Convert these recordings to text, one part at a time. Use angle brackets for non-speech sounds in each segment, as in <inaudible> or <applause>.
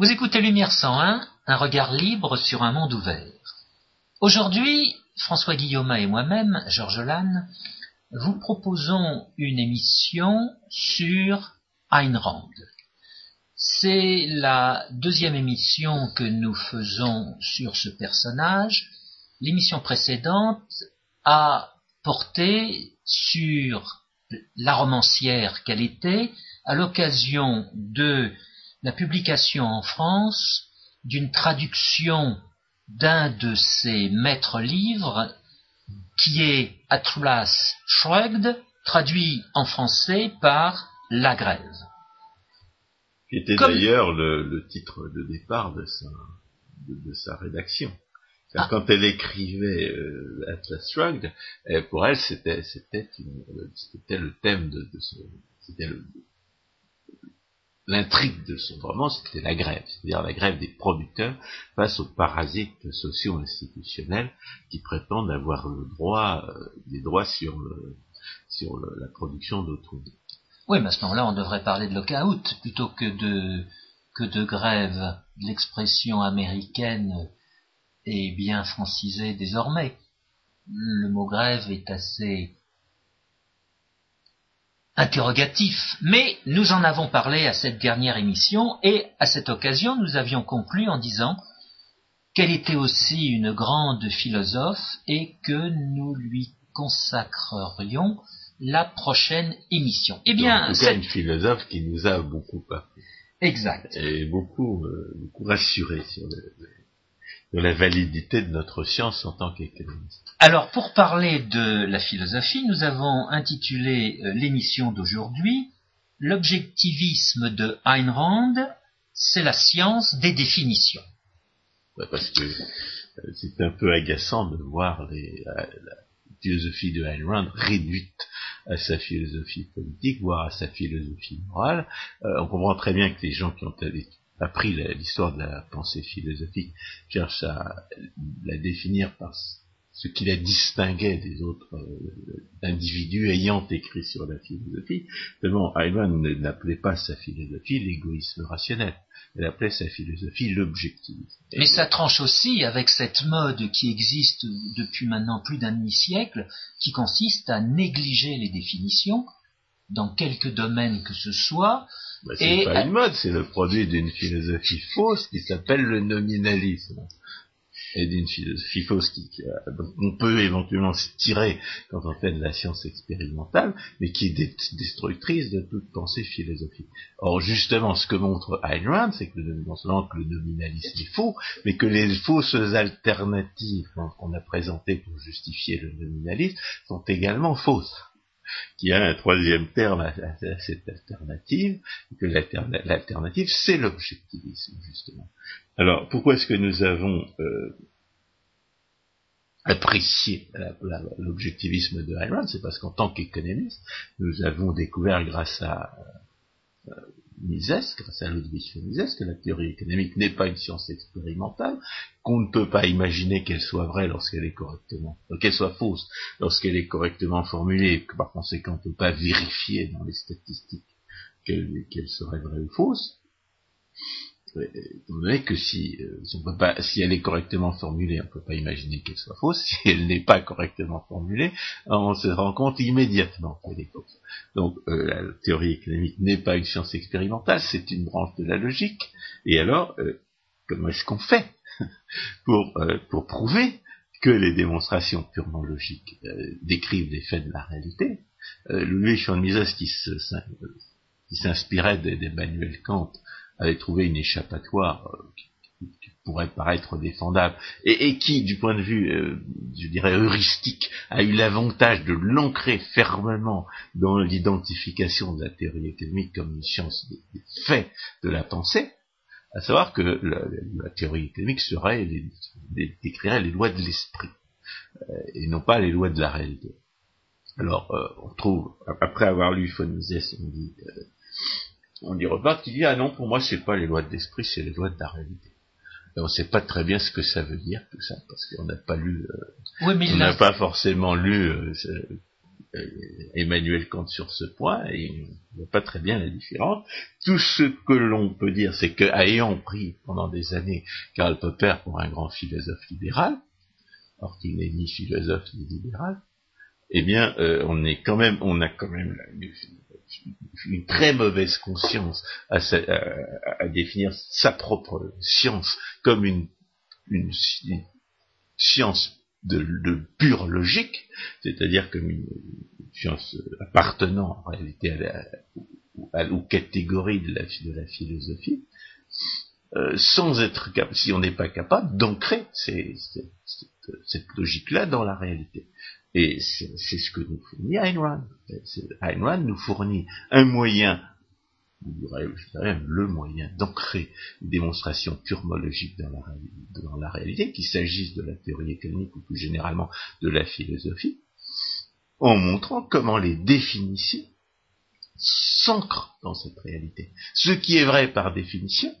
Vous écoutez Lumière 101, un regard libre sur un monde ouvert. Aujourd'hui, François Guillaume et moi-même, Georges Lannes, vous proposons une émission sur Ayn Rand. C'est la deuxième émission que nous faisons sur ce personnage. L'émission précédente a porté sur la romancière qu'elle était à l'occasion de la publication en France d'une traduction d'un de ses maîtres livres qui est Atlas Shrugged, traduit en français par La Grève. Qui était d'ailleurs le, titre de départ de sa, rédaction. Ah. Quand elle écrivait euh, Atlas Shrugged, pour elle c'était le thème de, ce, c'était le, l'intrigue de son roman, c'était la grève, c'est-à-dire la grève des producteurs face aux parasites socio-institutionnels qui prétendent avoir le droit, euh, des droits sur, sur la production d'autrui. Oui, mais à ce moment-là, on devrait parler de lockout plutôt que de, que de grève. L'expression américaine est bien francisée désormais. Le mot grève est assez interrogatif. Mais nous en avons parlé à cette dernière émission et à cette occasion nous avions conclu en disant qu'elle était aussi une grande philosophe et que nous lui consacrerions la prochaine émission. Eh bien, c'est une philosophe qui nous a beaucoup appris. Exact. Et beaucoup, euh, beaucoup rassuré sur le, de la validité de notre science en tant qu'économiste. Alors, pour parler de la philosophie, nous avons intitulé euh, l'émission d'aujourd'hui L'objectivisme de Ayn Rand, c'est la science des définitions. parce que euh, c'est un peu agaçant de voir les, la, philosophie de Ayn Rand réduite à sa philosophie politique, voire à sa philosophie morale. Euh, on comprend très bien que les gens qui ont appris l'histoire de la pensée philosophique, cherche à la définir par ce qui la distinguait des autres euh, individus ayant écrit sur la philosophie. Seulement, Ayn n'appelait pas sa philosophie l'égoïsme rationnel. Elle appelait sa philosophie l'objectivisme. Mais ça tranche aussi avec cette mode qui existe depuis maintenant plus d'un demi-siècle, qui consiste à négliger les définitions dans quelque domaine que ce soit, bah, c'est pas une mode, c'est le produit d'une philosophie fausse qui s'appelle le nominalisme. Et d'une philosophie fausse qui, on peut éventuellement se tirer quand on fait de la science expérimentale, mais qui est destructrice de toute pensée philosophique. Or, justement, ce que montre Ayn Rand, c'est que non seulement que le nominalisme est faux, mais que les fausses alternatives qu'on a présentées pour justifier le nominalisme sont également fausses qui a un troisième terme à, cette alternative, et que l'alternative, c'est l'objectivisme, justement. Alors, pourquoi est-ce que nous avons euh, apprécié l'objectivisme de Ayn C'est parce qu'en tant qu'économiste, nous avons découvert grâce à euh, Mises, grâce à Ludwig von Mises, que la théorie économique n'est pas une science expérimentale, qu'on ne peut pas imaginer qu'elle soit vraie lorsqu'elle est correctement, euh, qu'elle soit fausse lorsqu'elle est correctement formulée, que par conséquent on ne peut pas vérifier dans les statistiques qu'elle serait vraie ou fausse étant donné que si, euh, si, on peut pas, si elle est correctement formulée, on ne peut pas imaginer qu'elle soit fausse. <laughs> Si elle n'est pas correctement formulée, on se rend compte immédiatement qu'elle est fausse. Donc euh, la théorie économique n'est pas une science expérimentale, c'est une branche de la logique. Et alors, euh, comment est-ce qu'on fait <laughs> pour, pour prouver que les démonstrations purement logiques décrivent les faits de la réalité? Louis von Mises qui s'inspirait d'Emmanuel Kant avait trouvé une échappatoire euh, qui, pourrait paraître défendable, et, qui, du point de vue, euh, je dirais, heuristique, a eu l'avantage de l'ancrer fermement dans l'identification de la théorie économique comme une science des, faits de la pensée, à savoir que la, théorie économique serait décrirait les lois de l'esprit, euh, et non pas les lois de la réalité. Alors, on trouve, après avoir lu von Mises, on dit, on y repart, il dit, ah non, pour moi, c'est pas les lois de l'esprit, c'est les lois de la réalité. Et on sait pas très bien ce que ça veut dire, tout ça, parce qu'on n'a pas lu, euh, on n'a pas forcément lu euh, euh, Emmanuel Kant sur ce point, et on ne voit pas très bien la différence. Tout ce que l'on peut dire, c'est qu'ayant pris pendant des années Karl Popper pour un grand philosophe libéral, or qu'il n'est ni philosophe ni libéral, eh bien, euh, on est quand même, on a quand même une, très mauvaise conscience à, définir sa propre science comme une, une science de, pure logique, c'est-à-dire comme une, science appartenant en réalité à la, aux catégories de la, philosophie, euh, sans être si on n'est pas capable d'ancrer cette logique-là dans la réalité. Et c'est ce que nous fournit Ayn Rand. Ayn Rand nous fournit un moyen le moyen d'ancrer une démonstration purement logique dans la, dans la réalité, qu'il s'agisse de la théorie économique ou plus généralement de la philosophie, en montrant comment les définitions s'ancrent dans cette réalité. Ce qui est vrai par définition,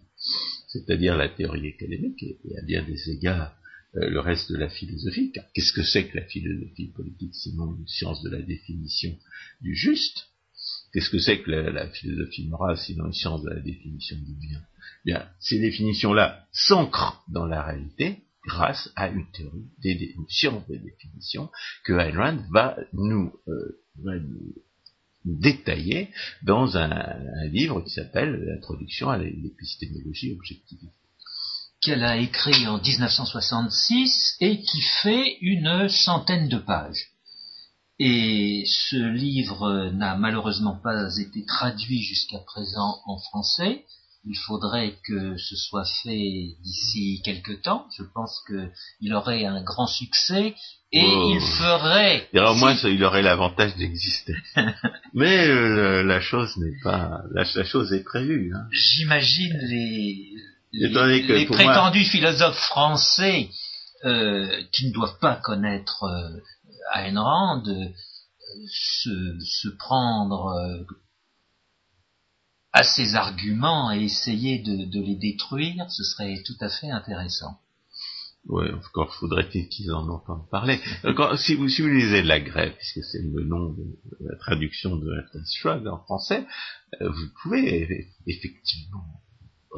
c'est-à-dire la théorie économique, et, à bien des égards le reste de la philosophie, car qu'est-ce que c'est que la philosophie politique sinon une science de la définition du juste? Qu'est-ce que c'est que la, philosophie morale sinon une science de la définition du bien? Bien, ces définitions-là s'ancrent dans la réalité grâce à une théorie, des, des définitions que Ayn va nous, euh, détailler dans un, livre qui s'appelle L'introduction à l'épistémologie objectiviste qu'elle a écrit en 1966 et qui fait une centaine de pages. Et ce livre n'a malheureusement pas été traduit jusqu'à présent en français. Il faudrait que ce soit fait d'ici quelque temps. Je pense qu'il aurait un grand succès et oh. il ferait. Et au moins, il aurait l'avantage d'exister. <laughs> Mais euh, la chose n'est pas. La, chose est prévue. Hein. J'imagine les, les, prétendus philosophes français euh, qui ne doivent pas connaître euh, Ayn Rand euh, se, prendre euh, à ses arguments et essayer de, les détruire, ce serait tout à fait intéressant. Oui, encore faudrait-il qu'ils en entendent parler. si, vous, si vous lisez La Grève, puisque c'est le nom de, la traduction de Atlas Shrug en français, euh, vous pouvez effectivement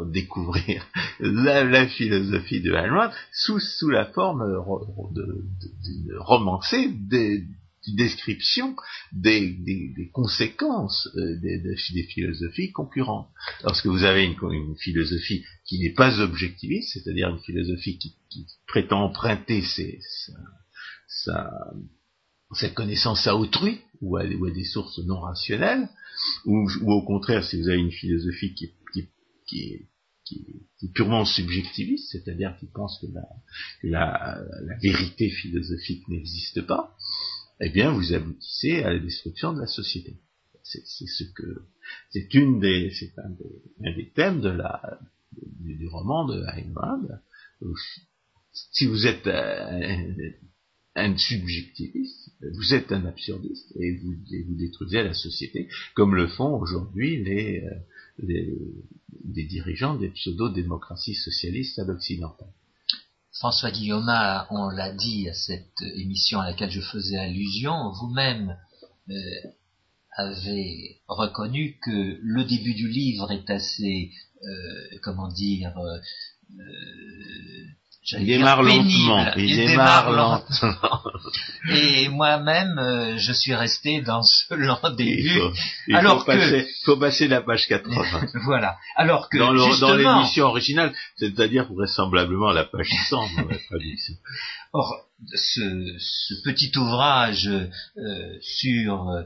découvrir <laughs> la, philosophie de Rand sous, sous la forme d'une romancée des, description des, conséquences euh, des, philosophies concurrentes. Lorsque vous avez une, philosophie qui n'est pas objectiviste, c'est-à-dire une philosophie qui, prétend emprunter ses, sa, sa, connaissance à autrui ou à, des sources non rationnelles, ou, au contraire, si vous avez une philosophie qui, qui, est qui, est purement subjectiviste, c'est-à-dire qui pense que la, la, vérité philosophique n'existe pas, eh bien, vous aboutissez à la destruction de la société. C'est ce que, c'est une des, c'est un, des, thèmes de la, du, roman de Ayn Rand. Si vous êtes un, subjectiviste, vous êtes un absurdiste et vous, et vous détruisez la société, comme le font aujourd'hui les, des dirigeants des pseudo-démocraties socialistes à l'occidental. François Guillaume, on l'a dit à cette émission à laquelle je faisais allusion, vous-même euh, avez reconnu que le début du livre est assez, euh, comment dire, euh, il démarre lentement. Il, démarre, lentement. Et moi-même, euh, je suis resté dans ce <laughs> lent début. Il faut, il alors faut passer, faut passer la page 80. <laughs> voilà. Alors que dans, l'émission originale, c'est-à-dire vraisemblablement la page 100 dans la traduction. Or, ce, ce petit ouvrage euh, sur euh,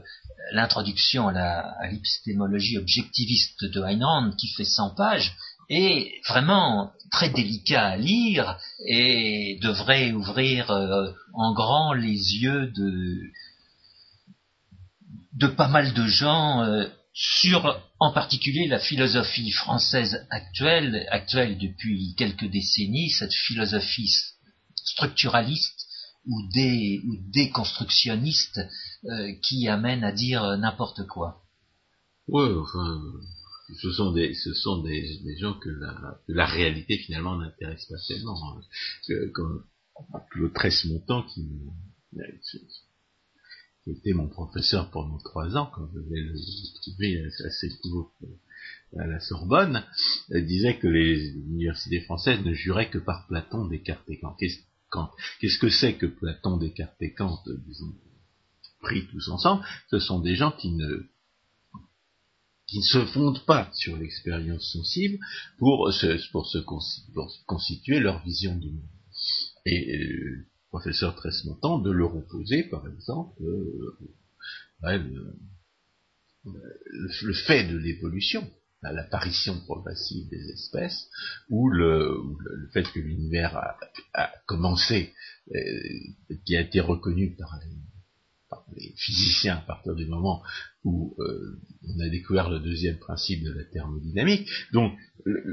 l'introduction à l'épistémologie objectiviste de Ayn Rand, qui fait 100 pages, est vraiment très délicat à lire et devrait ouvrir euh, en grand les yeux de, de pas mal de gens euh, sur en particulier la philosophie française actuelle, actuelle depuis quelques décennies, cette philosophie structuraliste ou, dé, ou déconstructionniste euh, qui amène à dire n'importe quoi. Ouais, enfin, ce sont des, ce sont des, des gens que la, la réalité finalement n'intéresse pas tellement. Hein. comme Claude Tresse-Montant qui, qui était mon professeur pendant trois ans, quand je vais le trouver assez court à la Sorbonne, disait que les universités françaises ne juraient que par Platon, Descartes et Kant. Qu'est-ce que c'est que Platon, Descartes et Kant, disons, pris tous ensemble? Ce sont des gens qui ne qui ne se fondent pas sur l'expérience sensible pour se, pour se constituer leur vision du monde. Et euh, professeur Tresmontant de leur opposer, par exemple, euh, le, fait de l'évolution, l'apparition progressive des espèces, ou le, fait que l'univers a, commencé, euh, qui a été reconnu par les par les physiciens à partir du moment où euh, on a découvert le deuxième principe de la thermodynamique. Donc,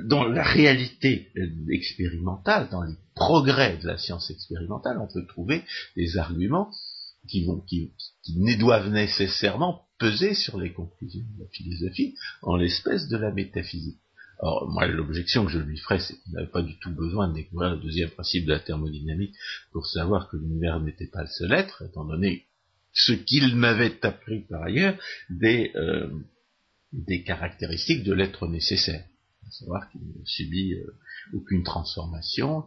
dans la réalité expérimentale, dans les progrès de la science expérimentale, on peut trouver des arguments qui ne doivent nécessairement peser sur les conclusions de la philosophie, en l'espèce de la métaphysique. Alors, moi, l'objection que je lui ferais, c'est qu'il n'avait pas du tout besoin de découvrir le deuxième principe de la thermodynamique pour savoir que l'univers n'était pas le seul être, étant donné ce qu'il m'avait appris par ailleurs des, euh, des caractéristiques de l'être nécessaire. À savoir qu'il ne subit euh, aucune transformation,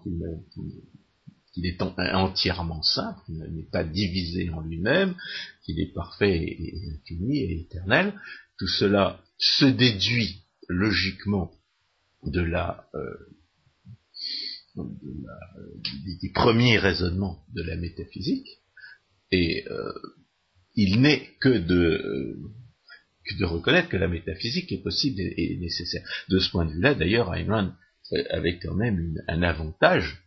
qu'il est entièrement simple, qu'il n'est pas divisé en lui-même, qu'il est parfait et, infini et éternel. Tout cela se déduit logiquement de la, euh, des, premiers raisonnements de la métaphysique, et euh, il n'est que de, de reconnaître que la métaphysique est possible et, nécessaire. De ce point de vue-là, d'ailleurs, Ayn avait quand même un avantage,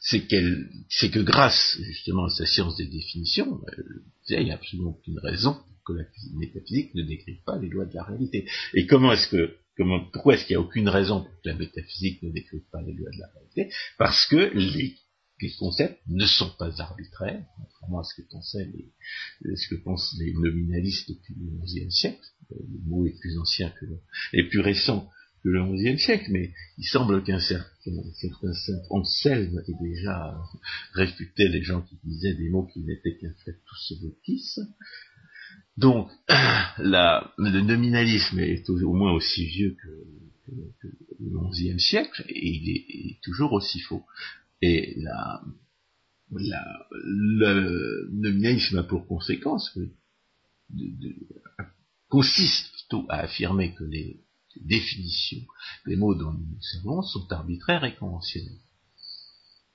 c'est qu'elle, c'est que grâce justement à sa science des définitions, euh, il n'y a absolument aucune raison que la métaphysique ne décrive pas les lois de la réalité. Et comment est-ce que, comment, pourquoi est-ce qu'il n'y a aucune raison pour que la métaphysique ne décrive pas les lois de la réalité? Parce que les les concepts ne sont pas arbitraires, contrairement à ce que pensaient les, ce que pensent les nominalistes depuis le XIe siècle. Le mot est plus ancien que le, est plus récent que le XIe siècle, mais il semble qu'un certain, saint Anselme ait déjà réfuté les gens qui disaient des mots qui n'étaient qu'un fait tous votis. Donc, <clears throat> le nominalisme est au, moins aussi vieux que, le XIe siècle, et il est, toujours aussi faux. Et la, le nominalisme a pour conséquence que consiste plutôt à affirmer que les définitions, les mots dont nous servons sont arbitraires et conventionnels.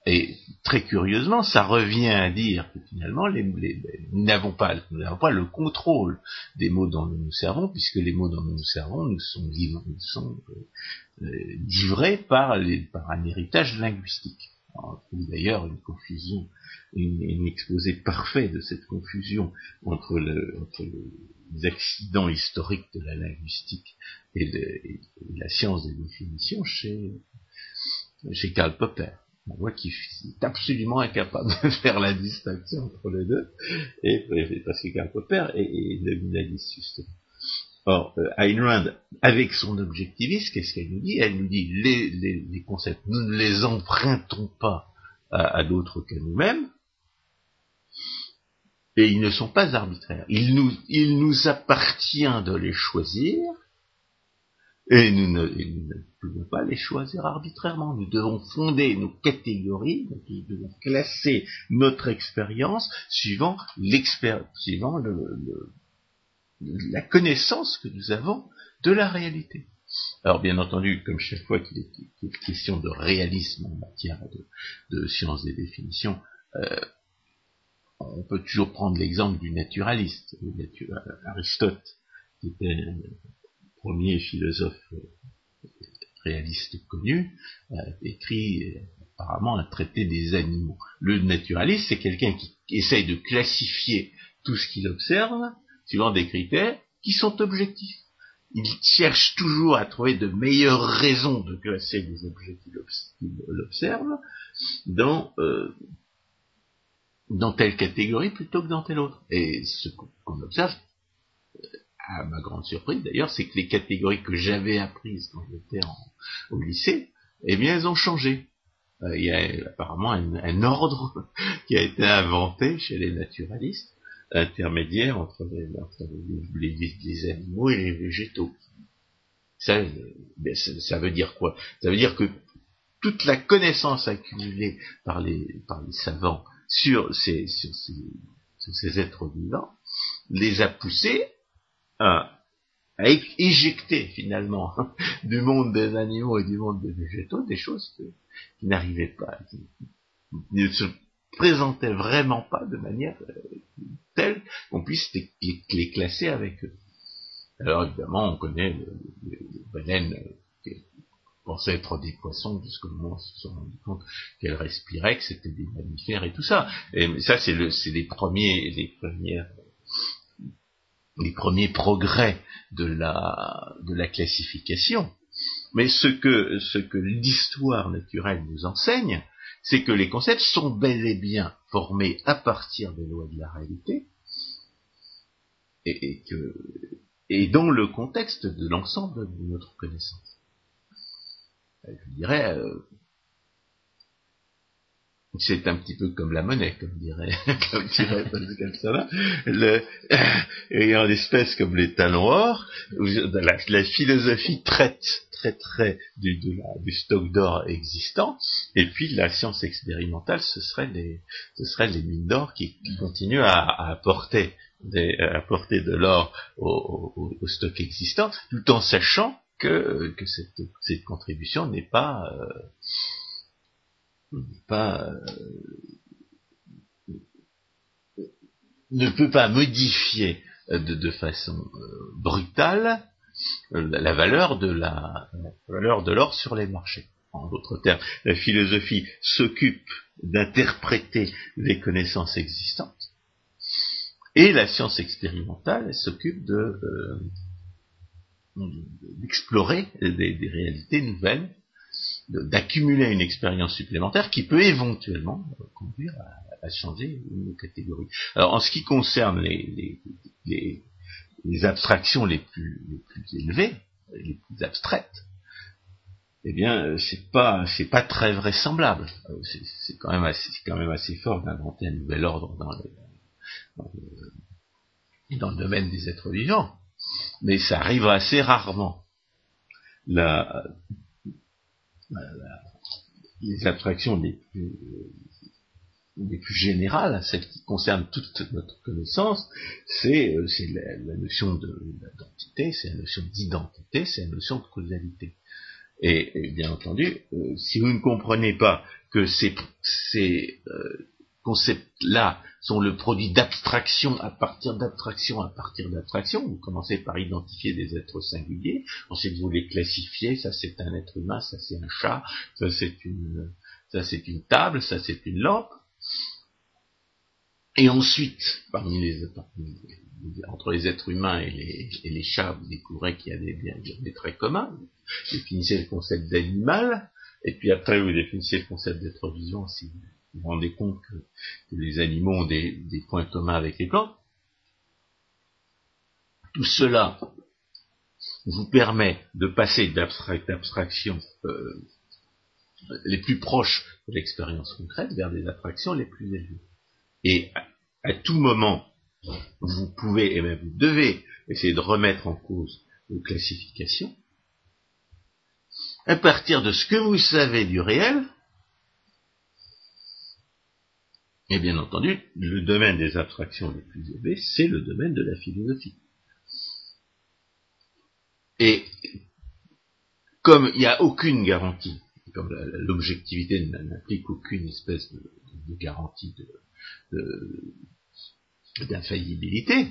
Et très curieusement, ça revient à dire que finalement, nous n'avons pas, pas le contrôle des mots dont nous nous servons, puisque les mots dont nous nous servons nous sont, nous sont euh, euh, livrés par, les, par un héritage linguistique. On trouve d'ailleurs une confusion, une, exposé parfait de cette confusion entre, le, entre les accidents historiques de la linguistique et, la science des définitions chez, chez Karl Popper. On voit qu'il est absolument incapable de <laughs> faire la distinction entre les deux, et, parce que Karl Popper est, est nominaliste justement. Or, euh, Ayn Rand, avec son objectivisme, qu'est-ce qu'elle nous dit? Elle nous dit les, concepts, nous ne les empruntons pas à, d'autres que nous-mêmes, et ils ne sont pas arbitraires. Il nous, nous appartient de les choisir, et nous ne, pouvons pas les choisir arbitrairement. Nous devons fonder nos catégories, nous devons classer notre expérience suivant suivant le, le la connaissance que nous avons de la réalité. Alors bien entendu, comme chaque fois qu'il est, question de réalisme en matière de, science des définitions, euh, on peut toujours prendre l'exemple du naturaliste, Aristote, qui était le premier philosophe euh, réaliste connu, écrit apparemment un traité des animaux. Le naturaliste, c'est quelqu'un qui essaye de classifier tout ce qu'il observe suivant des critères qui sont objectifs. Il cherche toujours à trouver de meilleures raisons de classer les objets qu'il observe dans, euh, dans telle catégorie plutôt que dans telle autre. Et ce qu'on observe, euh, à ma grande surprise d'ailleurs, c'est que les catégories que j'avais apprises quand j'étais au lycée, eh bien elles ont changé. Euh, il y a apparemment un, ordre <laughs> qui a été inventé chez les naturalistes intermédiaire entre, les, animaux et les végétaux. Ça, ben, ça, veut dire quoi? Ça veut dire que toute la connaissance accumulée par les, par les savants sur ces, sur ces, êtres vivants les a poussés à, éjecter finalement <laughs> du monde des animaux et du monde des végétaux des choses qui n'arrivaient pas, se présentaient vraiment pas de manière euh, telle qu'on puisse les, classer avec eux. Alors évidemment, on connaît les, baleines euh, qui pensaient être des poissons, le moment se sont rendu compte qu'elles respiraient, que c'était des mammifères et tout ça. Et ça, c'est le, les premiers, les les premiers progrès de la, classification. Mais ce que l'histoire naturelle nous enseigne, c'est que les concepts sont bel et bien formés à partir des lois de la réalité, et, que, dans le contexte de l'ensemble de notre connaissance. Je dirais, euh, c'est un petit peu comme la monnaie, comme dirait, <laughs> comme dirait Pascal le, ayant l'espèce comme les talons or, la, philosophie traite, traiterait du, du stock d'or existant, et puis la science expérimentale, ce serait les, mines d'or qui, continuent à, apporter de l'or au, stock existant, tout en sachant que, cette contribution n'est pas euh, euh, ne peut pas modifier de, façon euh, brutale euh, la valeur de l'or sur les marchés. En d'autres termes, la philosophie s'occupe d'interpréter les connaissances existantes et la science expérimentale s'occupe de d'explorer des, réalités nouvelles d'accumuler une expérience supplémentaire qui peut éventuellement conduire à, changer une catégorie. Alors en ce qui concerne les, les, les, abstractions les plus, les plus élevées, les plus abstraites, eh bien c'est pas c'est pas très vraisemblable. Euh, c'est quand même assez quand même assez fort d'inventer un nouvel ordre dans le, dans le domaine des êtres vivants, mais ça arrive assez rarement. La, les abstractions les plus, les plus générales, celles qui concernent toute notre connaissance, c'est euh, la, notion d'identité, c'est la notion d'identité, c'est la notion de causalité. Et, bien entendu, euh, si vous ne comprenez pas que ces, ces euh, concepts-là sont le produit d'abstraction à partir d'abstraction à partir d'abstraction. Vous commencez par identifier des êtres singuliers, ensuite vous les classifiez, ça c'est un être humain, ça c'est un chat, ça c'est une, table, ça c'est une lampe. Et ensuite, parmi les, entre les êtres humains et les, chats, vous découvrez qu'il y a des, des traits communs. Vous définissez le concept d'animal, et puis après vous définissez le concept d'être vivant vous vous rendez compte que, les animaux ont des, points communs avec les plantes. Tout cela vous permet de passer d'abstractions euh, les plus proches de l'expérience concrète vers des abstractions les plus élevées. Et à, tout moment, vous pouvez et même vous devez essayer de remettre en cause vos classifications à partir de ce que vous savez du réel Et bien entendu, le domaine des abstractions les plus élevées, c'est le domaine de la philosophie. Et comme il n'y a aucune garantie, comme l'objectivité n'implique aucune espèce de, garantie d'infaillibilité,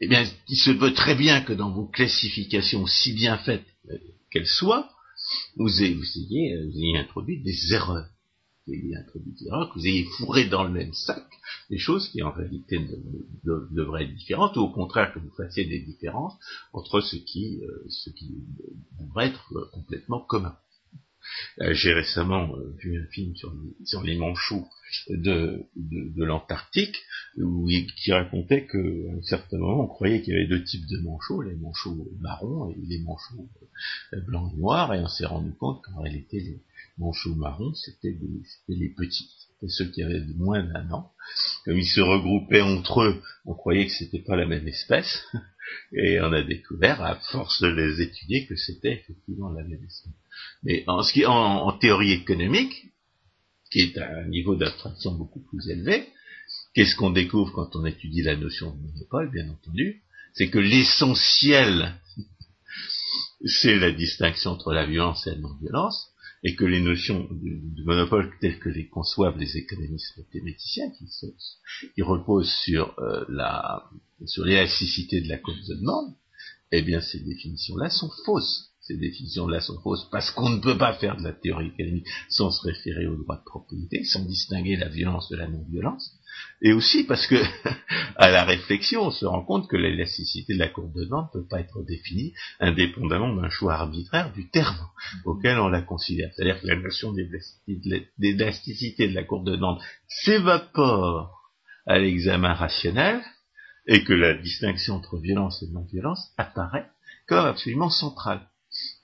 eh bien, il se peut très bien que dans vos classifications, si bien faites qu'elles soient, vous ayez, vous ayez introduit des erreurs que vous ayez fourré dans le même sac des choses qui en réalité devraient être différentes, ou au contraire que vous fassiez des différences entre ce qui, euh, devrait être euh, complètement commun. Euh, j'ai récemment vu un film sur les, manchots de, de, l'Antarctique qui racontait qu'à un certain moment on croyait qu'il y avait deux types de manchots, les manchots marrons et les manchots blancs et noirs, et on s'est rendu compte qu'en réalité les, manchots marrons, c'était les petits, c'était ceux qui avaient moins d'un an, comme ils se regroupaient entre eux, on croyait que c'était pas la même espèce, <laughs> et on a découvert, à force de les étudier, que c'était effectivement la même espèce. Mais en, ce qui, théorie économique, qui est à un niveau d'abstraction beaucoup plus élevé, qu'est-ce qu'on découvre quand on étudie la notion de monopole, bien entendu? C'est que l'essentiel, <laughs> c'est la distinction entre la violence et la non-violence, et que les notions du, monopole telles que les conçoivent les économistes thématiciens, qui, qui reposent sur euh, la sur l'élasticité de la cause de demande, eh bien ces définitions-là sont fausses. Ces définitions-là sont fausses parce qu'on ne peut pas faire de la théorie économique sans se référer au droit de propriété, sans distinguer la violence de la non-violence, et aussi parce que, <laughs> à la réflexion, on se rend compte que l'élasticité de la courbe de demande ne peut pas être définie indépendamment d'un choix arbitraire du terme auquel on la considère. C'est-à-dire que la notion d'élasticité de la courbe de demande s'évapore à l'examen rationnel et que la distinction entre violence et non-violence apparaît comme absolument centrale.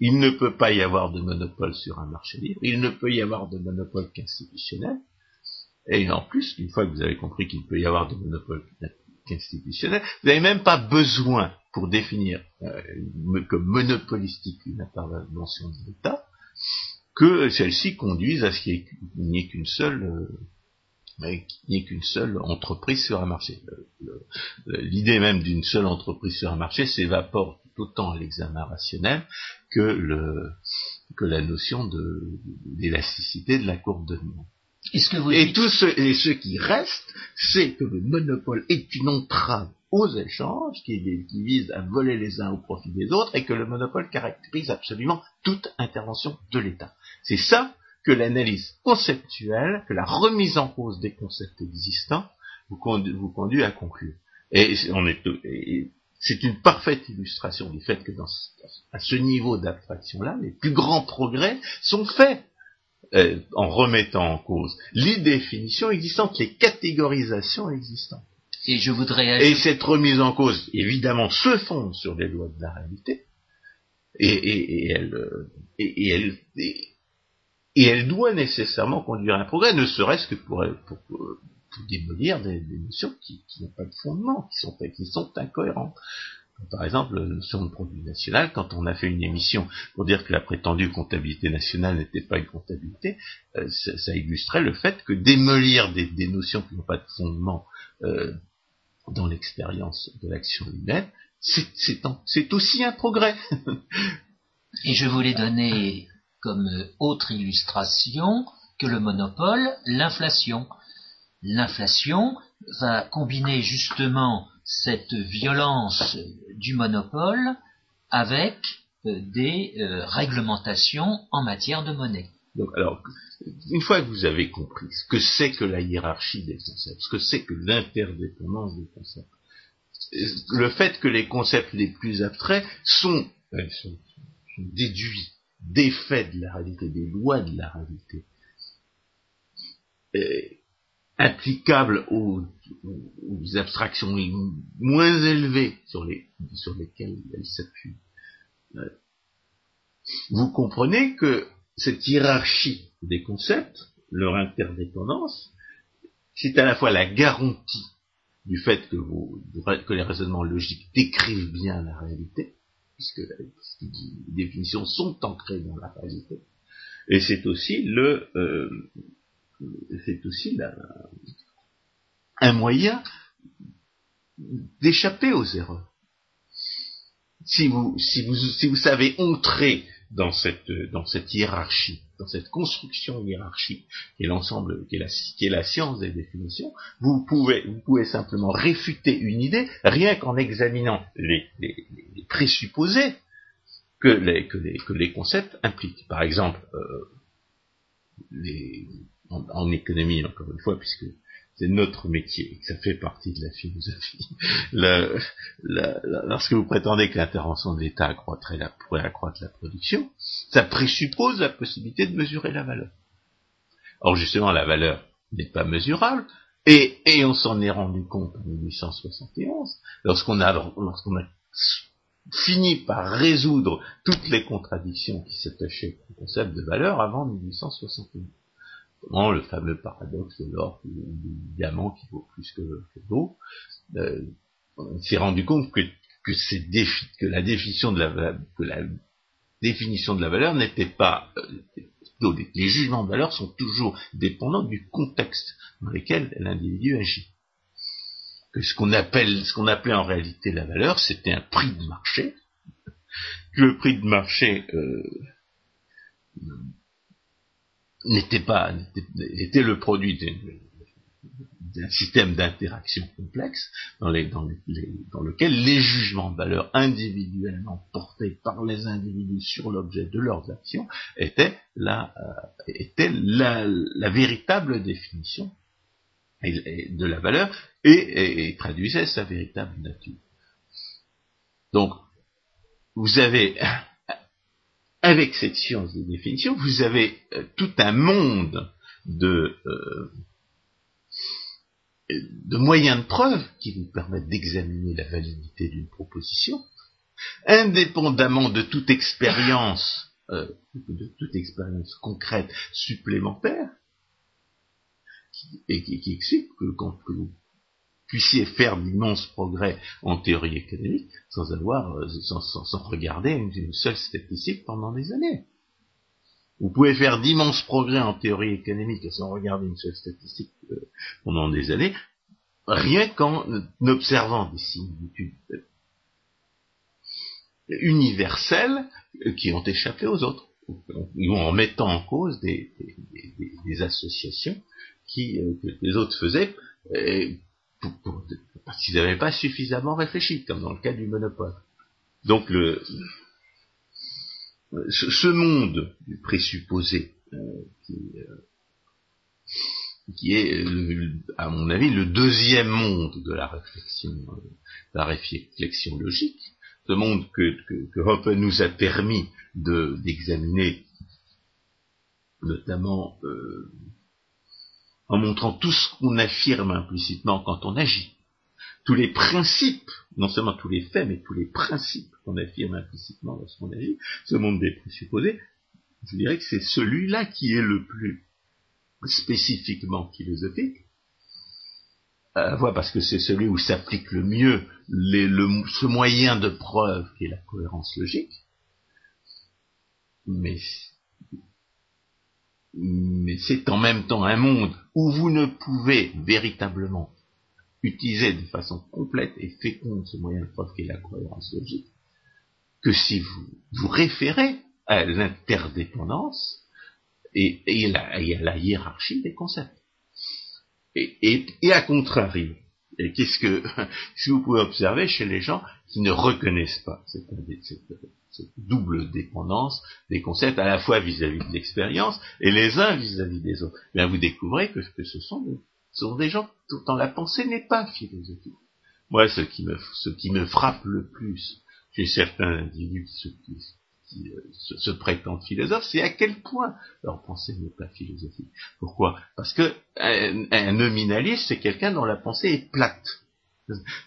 Il ne peut pas y avoir de monopole sur un marché libre, il ne peut y avoir de monopole qu'institutionnel, et en plus, une fois que vous avez compris qu'il peut y avoir des monopoles institutionnels, vous n'avez même pas besoin, pour définir euh, comme monopolistique une intervention de l'État, que celle-ci conduise à ce qu'il n'y ait qu'une seule euh, entreprise sur un marché. L'idée même d'une seule entreprise sur un marché s'évapore autant l'examen rationnel que, le, que la notion d'élasticité de, de la courbe de demande et et ceux qui restent, c'est que le monopole est une entrave aux échanges qui, vise à voler les uns au profit des autres et que le monopole caractérise absolument toute intervention de l'État. C'est ça que l'analyse conceptuelle, que la remise en cause des concepts existants vous, conduit, à conclure. Et c'est une parfaite illustration du fait que dans, à ce niveau d'abstraction-là, les plus grands progrès sont faits euh, en remettant en cause les définitions existantes, les catégorisations existantes. Et je voudrais Et cette remise en cause, évidemment, se fonde sur les lois de la réalité, et, elle, et, elle, et, elle doit nécessairement conduire à un progrès, ne serait-ce que pour, pour, démolir des, notions qui, n'ont pas de fondement, qui sont, qui sont incohérentes. Par exemple, la notion de produit national, quand on a fait une émission pour dire que la prétendue comptabilité nationale n'était pas une comptabilité, euh, ça, illustrait le fait que démolir des, notions qui n'ont pas de fondement euh, dans l'expérience de l'action humaine, c'est aussi un progrès. <laughs> Et je voulais donner comme autre illustration que le monopole, l'inflation. L'inflation va combiner justement cette violence du monopole avec euh, des euh, réglementations en matière de monnaie. Alors, une fois que vous avez compris ce que c'est que la hiérarchie des concepts, ce que c'est que l'interdépendance des concepts, le fait que les concepts les plus abstraits sont, euh, sont déduits des faits de la réalité, des lois de la réalité, applicable aux, abstractions moins élevées sur, les, sur lesquelles elles s'appuient. Euh, vous comprenez que cette hiérarchie des concepts, leur interdépendance, c'est à la fois la garantie du fait que, que les raisonnements logiques décrivent bien la réalité, puisque les définitions sont ancrées dans la réalité, et c'est aussi le, euh, c'est aussi un moyen d'échapper aux erreurs. Si vous, si vous, si vous savez entrer dans cette, dans cette hiérarchie, dans cette construction hiérarchique, qui est l'ensemble, qui est la, science des définitions, vous pouvez, vous pouvez simplement réfuter une idée rien qu'en examinant les, les, présupposés que les, que les, que les concepts impliquent. Par exemple, euh, les, en, économie, encore une fois, puisque c'est notre métier, que ça fait partie de la philosophie. <laughs> lorsque vous prétendez que l'intervention de l'État accroîtrait pourrait accroître la production, ça présuppose la possibilité de mesurer la valeur. Or, justement, la valeur n'est pas mesurable, et, et on s'en est rendu compte en 1871, lorsqu'on a, lorsqu'on a fini par résoudre toutes les contradictions qui s'attachaient au concept de valeur avant 1871 le fameux paradoxe de l'or du diamant qui vaut plus que, l'eau. Euh, on s'est rendu compte que, que, que la définition de la, que la définition de la valeur n'était pas euh, les jugements de valeur sont toujours dépendants du contexte dans lequel l'individu agit. Que ce qu'on appelle, ce qu'on appelait en réalité la valeur, c'était un prix de marché. Que le prix de marché euh, n'était pas, était le produit d'un système d'interaction complexe dans, lequel les jugements de valeur individuellement portés par les individus sur l'objet de leurs actions étaient la, euh, véritable définition de la valeur et, traduisaient sa véritable nature. Donc, vous avez avec cette science de définition, vous avez euh, tout un monde de, euh, de moyens de preuve qui vous permettent d'examiner la validité d'une proposition, indépendamment de toute expérience, euh, de toute expérience concrète supplémentaire, et qui, explique que quand vous puissiez faire d'immenses progrès en théorie économique sans avoir, euh, sans, regarder une, seule statistique pendant des années. Vous pouvez faire d'immenses progrès en théorie économique sans regarder une seule statistique euh, pendant des années, rien qu'en observant des similitudes universelles euh, qui ont échappé aux autres, ou en mettant en cause des, associations que les autres faisaient, parce qu'ils n'avaient pas suffisamment réfléchi, comme dans le cas du monopole. Donc le, ce, monde du présupposé, euh, qui, est, à mon avis, le deuxième monde de la réflexion, euh, de la réflexion logique, ce monde que, que, nous a permis d'examiner, notamment euh, en montrant tout ce qu'on affirme implicitement quand on agit. Tous les principes, non seulement tous les faits, mais tous les principes qu'on affirme implicitement lorsqu'on agit, ce monde des présupposés, je dirais que c'est celui-là qui est le plus spécifiquement philosophique, la fois parce que c'est celui où s'applique le mieux ce moyen de preuve qui est la cohérence logique, mais mais c'est en même temps un monde où vous ne pouvez véritablement utiliser de façon complète et féconde ce moyen de preuve qu'est la cohérence logique, que si vous vous référez à l'interdépendance et, à la hiérarchie des concepts. Et, à contrario, et qu'est-ce que, <laughs> si vous pouvez observer chez les gens qui ne reconnaissent pas cette, double dépendance des concepts à la fois vis-à-vis de l'expérience et les uns vis-à-vis des autres? Bien, vous découvrez que, ce, sont des, gens dont la pensée n'est pas philosophique. Moi, ce qui me, ce qui me frappe le plus chez certains individus qui, se, se, prétendent philosophes, c'est à quel point leur pensée n'est pas philosophique. Pourquoi? Parce que un, nominaliste, c'est quelqu'un dont la pensée est plate.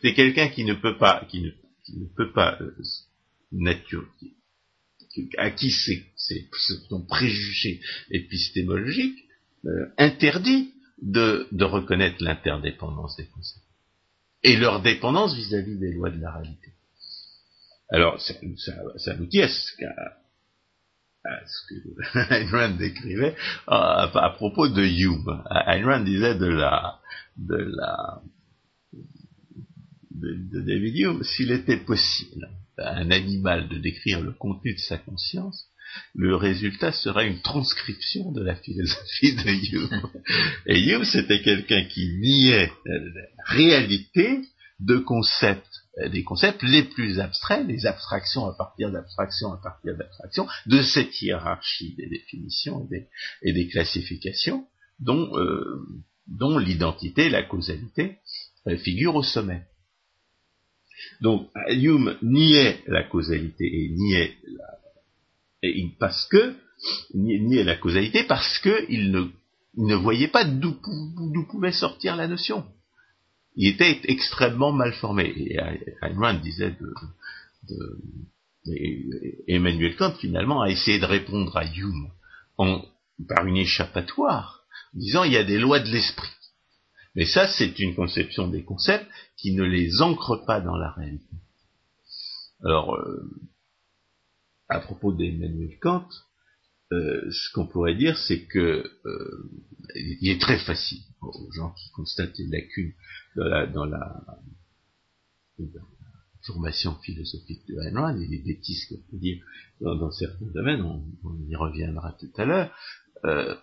C'est quelqu'un qui ne peut pas, qui ne, qui peut pas euh, à qui c'est son préjugé épistémologique euh, interdit de, reconnaître l'interdépendance des concepts et leur dépendance vis-à-vis des lois de la réalité. Alors, ça, nous dit à ce, que <laughs> Ayn Rand décrivait à, propos de Hume. Ayn Rand disait de la, de la, de David Hume, s'il était possible un animal de décrire le contenu de sa conscience, le résultat sera une transcription de la philosophie de Hume. <laughs> Et Hume, c'était quelqu'un qui niait la réalité de concepts, des concepts les plus abstraits, des abstractions à partir d'abstractions à partir d'abstractions, de cette hiérarchie des définitions et des, classifications dont, euh, dont l'identité, la causalité euh, figurent au sommet. Donc Hume niait la causalité et niait la, et parce que la causalité parce qu'il ne voyait pas d'où pouvait sortir la notion. Il était extrêmement mal formé. Et Ayn disait de, Emmanuel Kant finalement a essayé de répondre à Hume par une échappatoire en disant il y a des lois de l'esprit. Mais ça, c'est une conception des concepts qui ne les ancre pas dans la réalité. Alors, euh, à propos d'Emmanuel Kant, euh, ce qu'on pourrait dire, c'est que euh, il est très facile aux gens qui constatent les lacunes dans la, formation philosophique de Ayn et les bêtises qu'on peut dire dans, certains domaines, on, y reviendra tout à l'heure. Euh,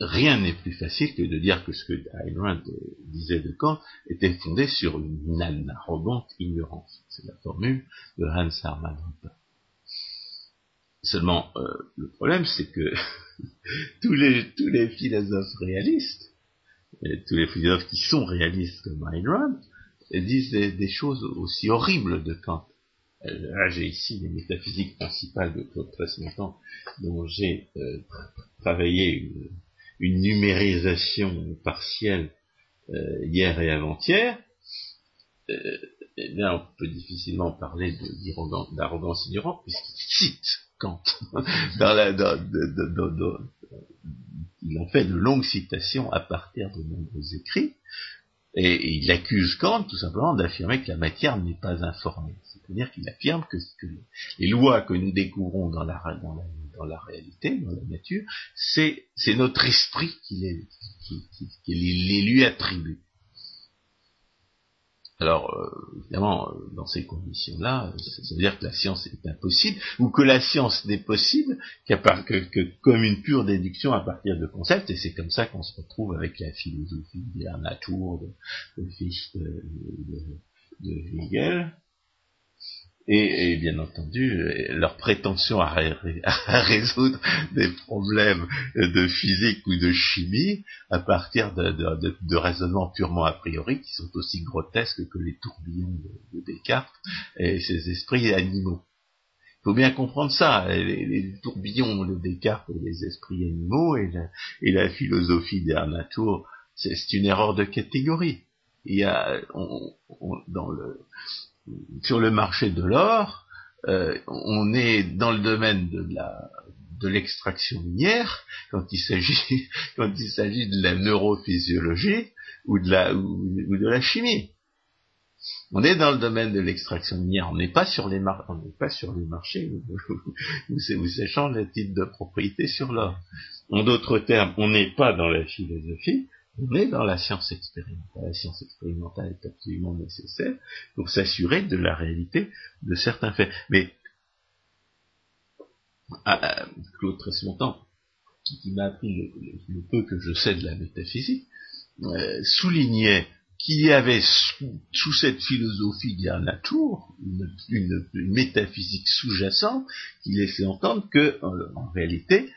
rien n'est plus facile que de dire que ce que Ayn disait de Kant était fondé sur une arrogante ignorance. C'est la formule de Hans Hermann Hoppe. Seulement, euh, le problème, c'est que <laughs> tous, les, tous les philosophes réalistes, tous les philosophes qui sont réalistes comme Ayn disent des, choses aussi horribles de Kant. Euh, là, j'ai ici les métaphysiques principales de Claude Tresmontant, dont j'ai euh, travaillé une, numérisation partielle hier et avant-hier. eh bien, on peut difficilement parler d'arrogance ignorante, puisqu'il cite Kant. <laughs> dans la, il en fait de longues citations à partir de nombreux écrits, et, il accuse Kant tout simplement d'affirmer que la matière n'est pas informée. C'est-à-dire qu'il affirme que, les lois que nous découvrons dans la, dans la, réalité, dans la nature, c'est notre esprit qui les, qui les lui attribue. Alors, euh, évidemment, euh, dans ces conditions-là, ça veut dire que la science est impossible, ou que la science n'est possible qu'à que, que, comme une pure déduction à partir de concepts, et c'est comme ça qu'on se retrouve avec la philosophie de la nature de, de, de, de Hegel, et, bien entendu leur prétention <laughs> à, résoudre des problèmes de physique ou de chimie à partir de, raisonnements purement a priori qui sont aussi grotesques que les tourbillons de, Descartes et ses esprits animaux. Il faut bien comprendre ça, les, tourbillons de Descartes et les esprits animaux et la, philosophie d'Ernatour, c'est une erreur de catégorie. Il y a dans le sur le marché de l'or, euh, on est dans le domaine de l'extraction minière <laughs> quand il s'agit de la neurophysiologie ou de la chimie. On est dans le domaine de l'extraction minière, on n'est pas sur les les marchés où, <laughs> où, s'échangent les titres de propriété sur l'or. En d'autres termes, on n'est pas dans la philosophie, mais dans la science expérimentale. La science expérimentale est absolument nécessaire pour s'assurer de la réalité de certains faits. Mais ah, ah, Claude Tresmontant, qui m'a appris le, peu que je sais de la métaphysique, euh, soulignait qu'il y avait sous, cette philosophie d'Arnatour une, une, une, métaphysique sous-jacente qui laissait entendre que, en, réalité,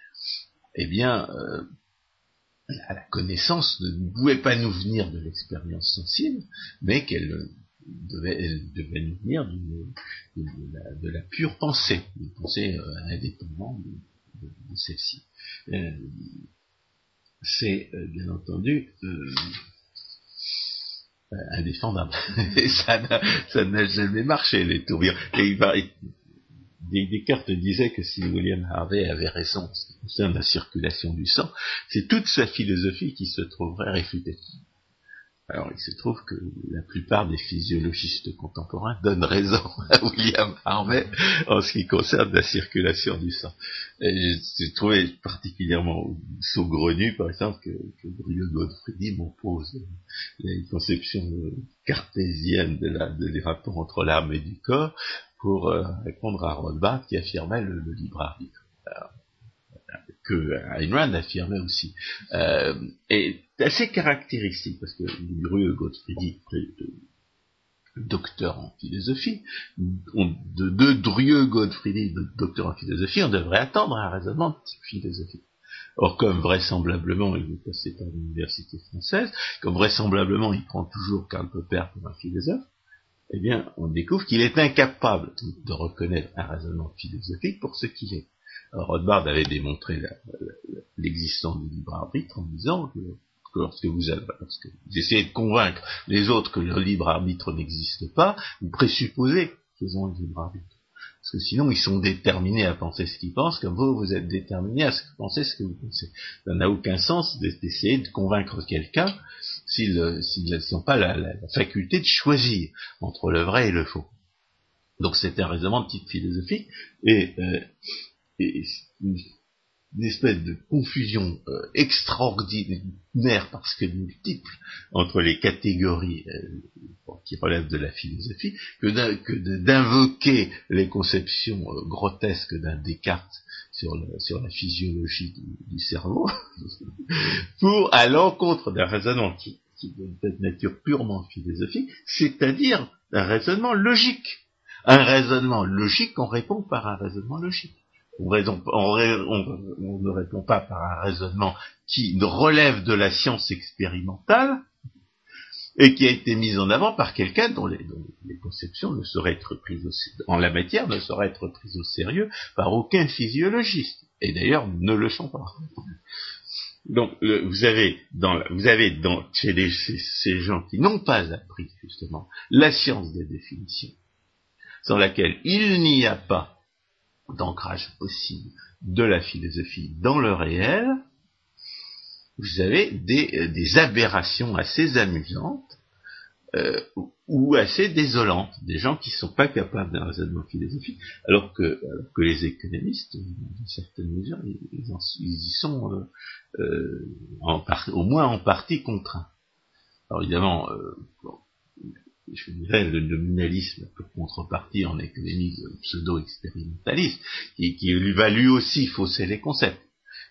eh bien, euh, la connaissance ne pouvait pas nous venir de l'expérience sensible, mais qu'elle devait, devait nous venir de, la, pure pensée, une pensée euh, indépendante de, celle-ci. Euh, c'est euh, bien entendu indéfendable. <laughs> Ça n'a jamais marché, les tourbillons. Descartes disait que si William Harvey avait raison en ce qui concerne la circulation du sang, c'est toute sa philosophie qui se trouverait réfutée. Alors il se trouve que la plupart des physiologistes contemporains donnent raison <laughs> à William Harvey en ce qui concerne la circulation du sang. J'ai trouvé particulièrement saugrenu, par exemple, que, que Brieux Godfrey m'oppose les conceptions cartésiennes de des rapports entre l'âme et du corps pour euh, répondre à Rothbard qui affirmait le, libre arbitre. que Ayn affirmait aussi. Euh, et assez caractéristique, parce que Rue Godfrey docteur en philosophie, de, de Drieux Godfrey docteur en philosophie, on devrait attendre un raisonnement philosophique. Or, comme vraisemblablement il est passé par l'université française, comme vraisemblablement il prend toujours Karl Popper pour un philosophe, eh bien, on découvre qu'il est incapable de reconnaître un raisonnement philosophique pour ce qu'il est. Rothbard avait démontré l'existence du libre arbitre en disant que, lorsque, vous essayez de convaincre les autres que le libre arbitre n'existe pas, vous présupposez qu'ils ont le libre arbitre. Parce que sinon, ils sont déterminés à penser ce qu'ils pensent, comme vous, vous êtes déterminés à penser ce que vous pensez. Ça n'a aucun sens d'essayer de convaincre quelqu'un s'ils n'ont pas la, faculté de choisir entre le vrai et le faux. Donc c'est un raisonnement de type philosophique, et, euh, une espèce de confusion euh, extraordinaire parce que multiple entre les catégories euh, qui relèvent de la philosophie que d'invoquer les conceptions euh, grotesques d'un Descartes sur, la physiologie du, cerveau <laughs> pour à l'encontre d'un raisonnement qui, qui est de nature purement philosophique, c'est-à-dire un raisonnement logique. Un raisonnement logique, on répond par un raisonnement logique on, ne répond pas par un raisonnement qui relève de la science expérimentale et qui a été mis en avant par quelqu'un dont, les, conceptions ne seraient être prises en la matière ne seraient être prises au sérieux par aucun physiologiste et d'ailleurs ne le sont pas. Donc vous avez dans vous avez dans chez ces gens qui n'ont pas appris justement la science des définitions, sans laquelle il n'y a pas d'ancrage possible de la philosophie dans le réel, vous avez des, euh, aberrations assez amusantes euh, ou assez désolantes, des gens qui ne sont pas capables d'un raisonnement philosophique, alors que, que les économistes, dans certaines mesures, ils, y sont euh, au moins en partie contraints. Alors évidemment, je dirais, le nominalisme pour contrepartie en économie pseudo-expérimentaliste, qui, va lui aussi fausser les concepts.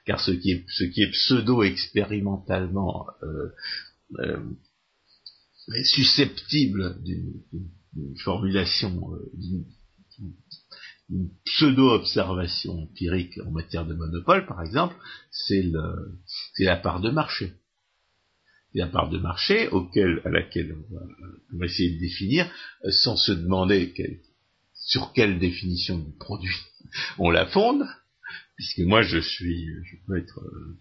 Car ce qui est, ce qui est pseudo-expérimentalement euh, susceptible d'une formulation, euh, d'une pseudo-observation empirique en matière de monopole, par exemple, c'est la part de marché. La part de marché auquel, à laquelle on va, essayer de définir, euh, sans se demander sur quelle définition du produit on la fonde, puisque moi je suis, je peux être euh,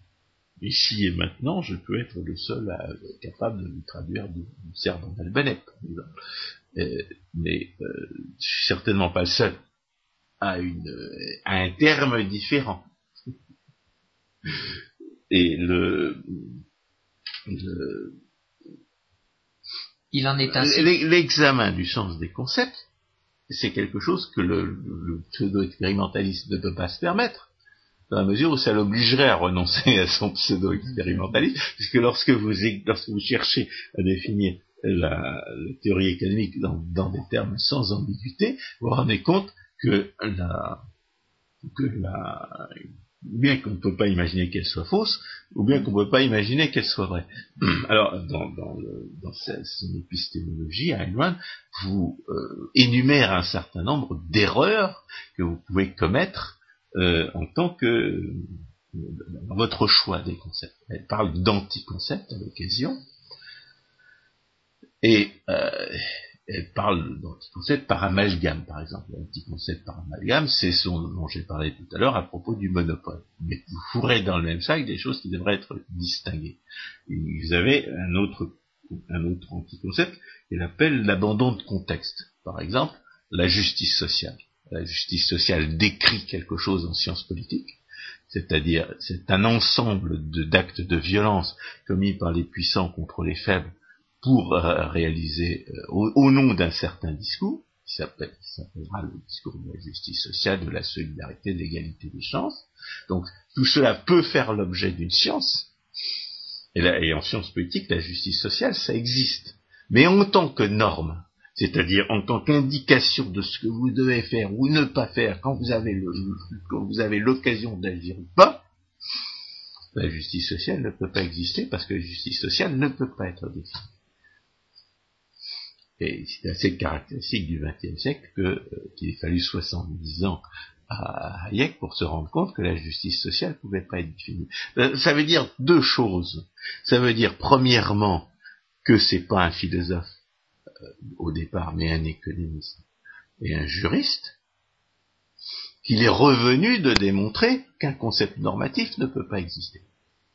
ici et maintenant, je peux être le seul à, capable de lui traduire du, du cerf albanais, par exemple. Euh, mais je suis certainement pas le seul à, une, à un terme différent. Et le, il en est ainsi. L'examen du sens des concepts, c'est quelque chose que le, pseudo-expérimentaliste ne peut pas se permettre, dans la mesure où ça l'obligerait à renoncer à son pseudo-expérimentalisme, puisque lorsque vous, lorsque vous cherchez à définir la, théorie économique dans, des termes sans ambiguïté, vous vous rendez compte que la, que la, bien qu'on ne peut pas imaginer qu'elle soit fausse, ou bien qu'on ne peut pas imaginer qu'elle soit vraie. <clears throat> Alors, dans, dans, le, dans son épistémologie, Ayn vous euh, énumère un certain nombre d'erreurs que vous pouvez commettre euh, en tant que dans votre choix des concepts. Elle parle d'anticoncepts à l'occasion. Et euh, elle parle d'anticoncept par amalgame, par exemple. L'anticoncept par amalgame, c'est ce dont j'ai parlé tout à l'heure à propos du monopole. Mais vous fourrez dans le même sac des choses qui devraient être distinguées. vous avez un autre, un autre anticoncept qu'elle appelle l'abandon de contexte. Par exemple, la justice sociale. La justice sociale décrit quelque chose en sciences politiques, c'est-à-dire c'est un ensemble d'actes de violence commis par les puissants contre les faibles pour euh, réaliser euh, au, nom d'un certain discours, qui s'appellera le discours de la justice sociale, de la solidarité, de l'égalité des chances. Donc tout cela peut faire l'objet d'une science. Et, et en science politique, la justice sociale, ça existe. Mais en tant que norme, c'est-à-dire en tant qu'indication de ce que vous devez faire ou ne pas faire quand vous avez quand vous avez l'occasion d'agir ou pas, la justice sociale ne peut pas exister parce que la justice sociale ne peut pas être définie. Et c'est assez caractéristique du XXe siècle euh, qu'il ait fallu 70 ans à Hayek pour se rendre compte que la justice sociale ne pouvait pas être définie. Euh, ça veut dire deux choses. Ça veut dire premièrement que c'est pas un philosophe au départ, mais un économiste et un juriste, qu'il est revenu de démontrer qu'un concept normatif ne peut pas exister.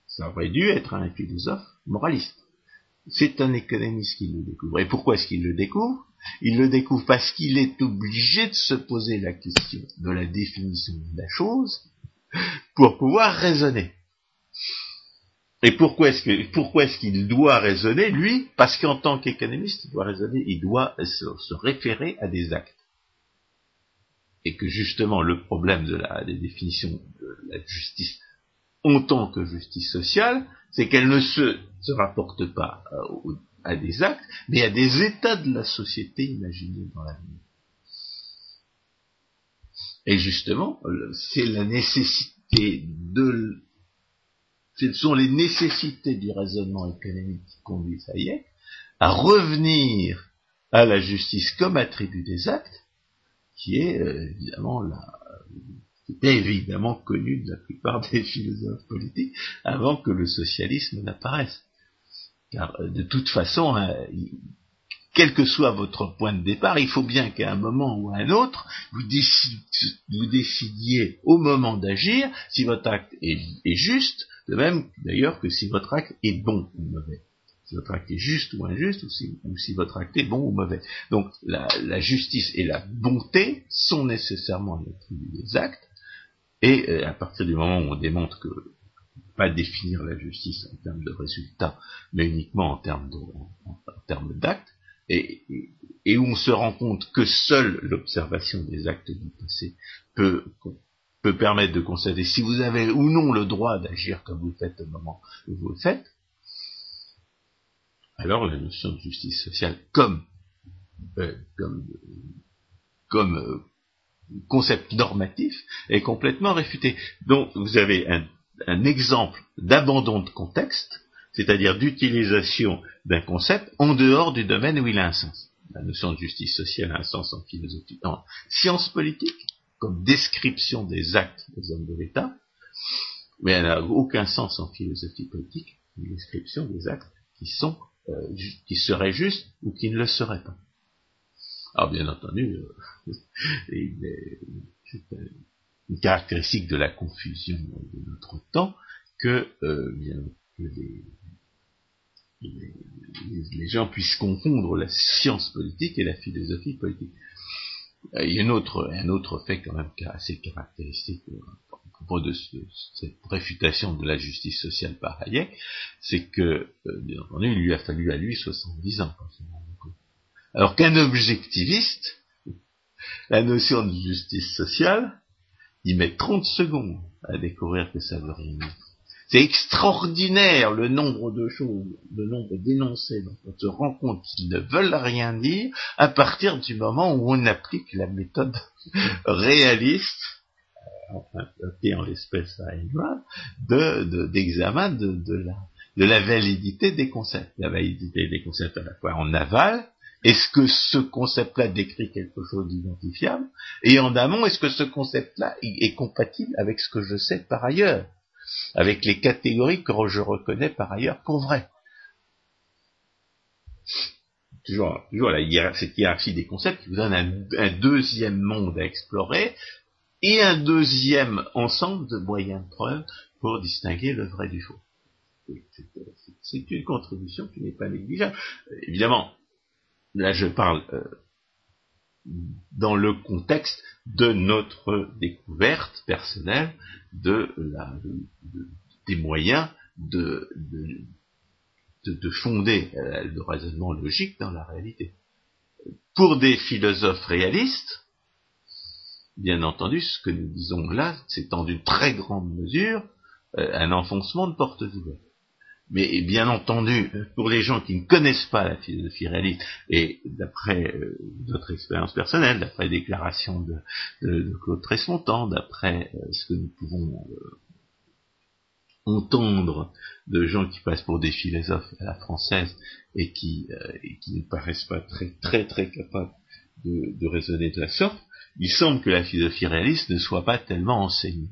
Ça aurait dû être un philosophe moraliste c'est un économiste qui le découvre. Et pourquoi est-ce qu'il le découvre? Il le découvre parce qu'il est obligé de se poser la question de la définition de la chose pour pouvoir raisonner. Et pourquoi est-ce que pourquoi est-ce qu'il doit raisonner? Lui Parce qu'en tant qu'économiste, il doit raisonner, il doit se, référer à des actes. Et que justement le problème de la des définitions de la justice en tant que justice sociale, c'est qu'elle ne se, rapporte pas euh, à des actes, mais à des états de la société imaginés dans l'avenir. Et justement, c'est la nécessité de ce sont les nécessités du raisonnement économique qui conduisent Hayek à revenir à la justice comme attribut des actes, qui est euh, évidemment la, était évidemment connu de la plupart des philosophes politiques avant que le socialisme n'apparaisse. Car euh, de toute façon, hein, quel que soit votre point de départ, il faut bien qu'à un moment ou à un autre, vous, décidiez au moment d'agir si votre acte est, juste, de même d'ailleurs que si votre acte est bon ou mauvais. Si votre acte est juste ou injuste, ou si, votre acte est bon ou mauvais. Donc la, justice et la bonté sont nécessairement l'attribut des actes, et euh, à partir du moment où on démontre que pas définir la justice en termes de résultats, mais uniquement en termes d'actes, et, et, où on se rend compte que seule l'observation des actes du passé peut, peut permettre de constater si vous avez ou non le droit d'agir comme vous faites au moment où vous le faites, alors la notion de justice sociale comme, euh, euh, concept normatif est complètement réfuté. Donc vous avez un, exemple d'abandon de contexte, c'est-à-dire d'utilisation d'un concept en dehors du domaine où il a un sens. La notion de justice sociale a un sens en philosophie, en science politique, comme description des actes des hommes de l'État, mais elle n'a aucun sens en philosophie politique, une description des actes qui sont, euh, qui seraient justes ou qui ne le seraient pas. Alors bien entendu, euh, <laughs> c'est une caractéristique de la confusion de notre temps que, euh, les, gens puissent confondre la science politique et la philosophie politique. Euh, il y a un autre, fait quand même assez caractéristique à propos de, cette réfutation de la justice sociale par Hayek, c'est que, bien entendu, il lui a fallu à lui 70 ans alors qu'un objectiviste, la notion de justice sociale, il met 30 secondes à découvrir que ça veut rien dire. C'est extraordinaire le nombre de choses, le nombre d'énoncés dont on se rend compte qu'ils ne veulent rien dire à partir du moment où on applique la méthode <laughs> réaliste, euh, enfin, en l'espèce à de, d'examen de, de, la, de la validité des concepts. La validité des concepts à la fois en aval est-ce que ce concept-là décrit quelque chose d'identifiable Et en amont, est-ce que ce concept-là est compatible avec ce que je sais par ailleurs? Avec les catégories que je reconnais par ailleurs pour vraies Toujours, toujours cette hiérarchie des concepts qui vous donne un, deuxième monde à explorer et un deuxième ensemble de moyens de preuve pour distinguer le vrai du faux. C'est une contribution qui n'est pas négligeable. Évidemment, là je parle euh, dans le contexte de notre découverte personnelle de la, des moyens de, de, fonder euh, le raisonnement logique dans la réalité. Pour des philosophes réalistes, bien entendu, ce que nous disons là, c'est en une très grande mesure euh, un enfoncement de portes ouvertes. Mais bien entendu, pour les gens qui ne connaissent pas la philosophie réaliste, et d'après euh, notre expérience personnelle, d'après les déclarations de, de, Claude Tresmontant, d'après euh, ce que nous pouvons euh, entendre de gens qui passent pour des philosophes à la française et qui, et qui ne paraissent pas très très très capables de, de raisonner de la sorte, il semble que la philosophie réaliste ne soit pas tellement enseignée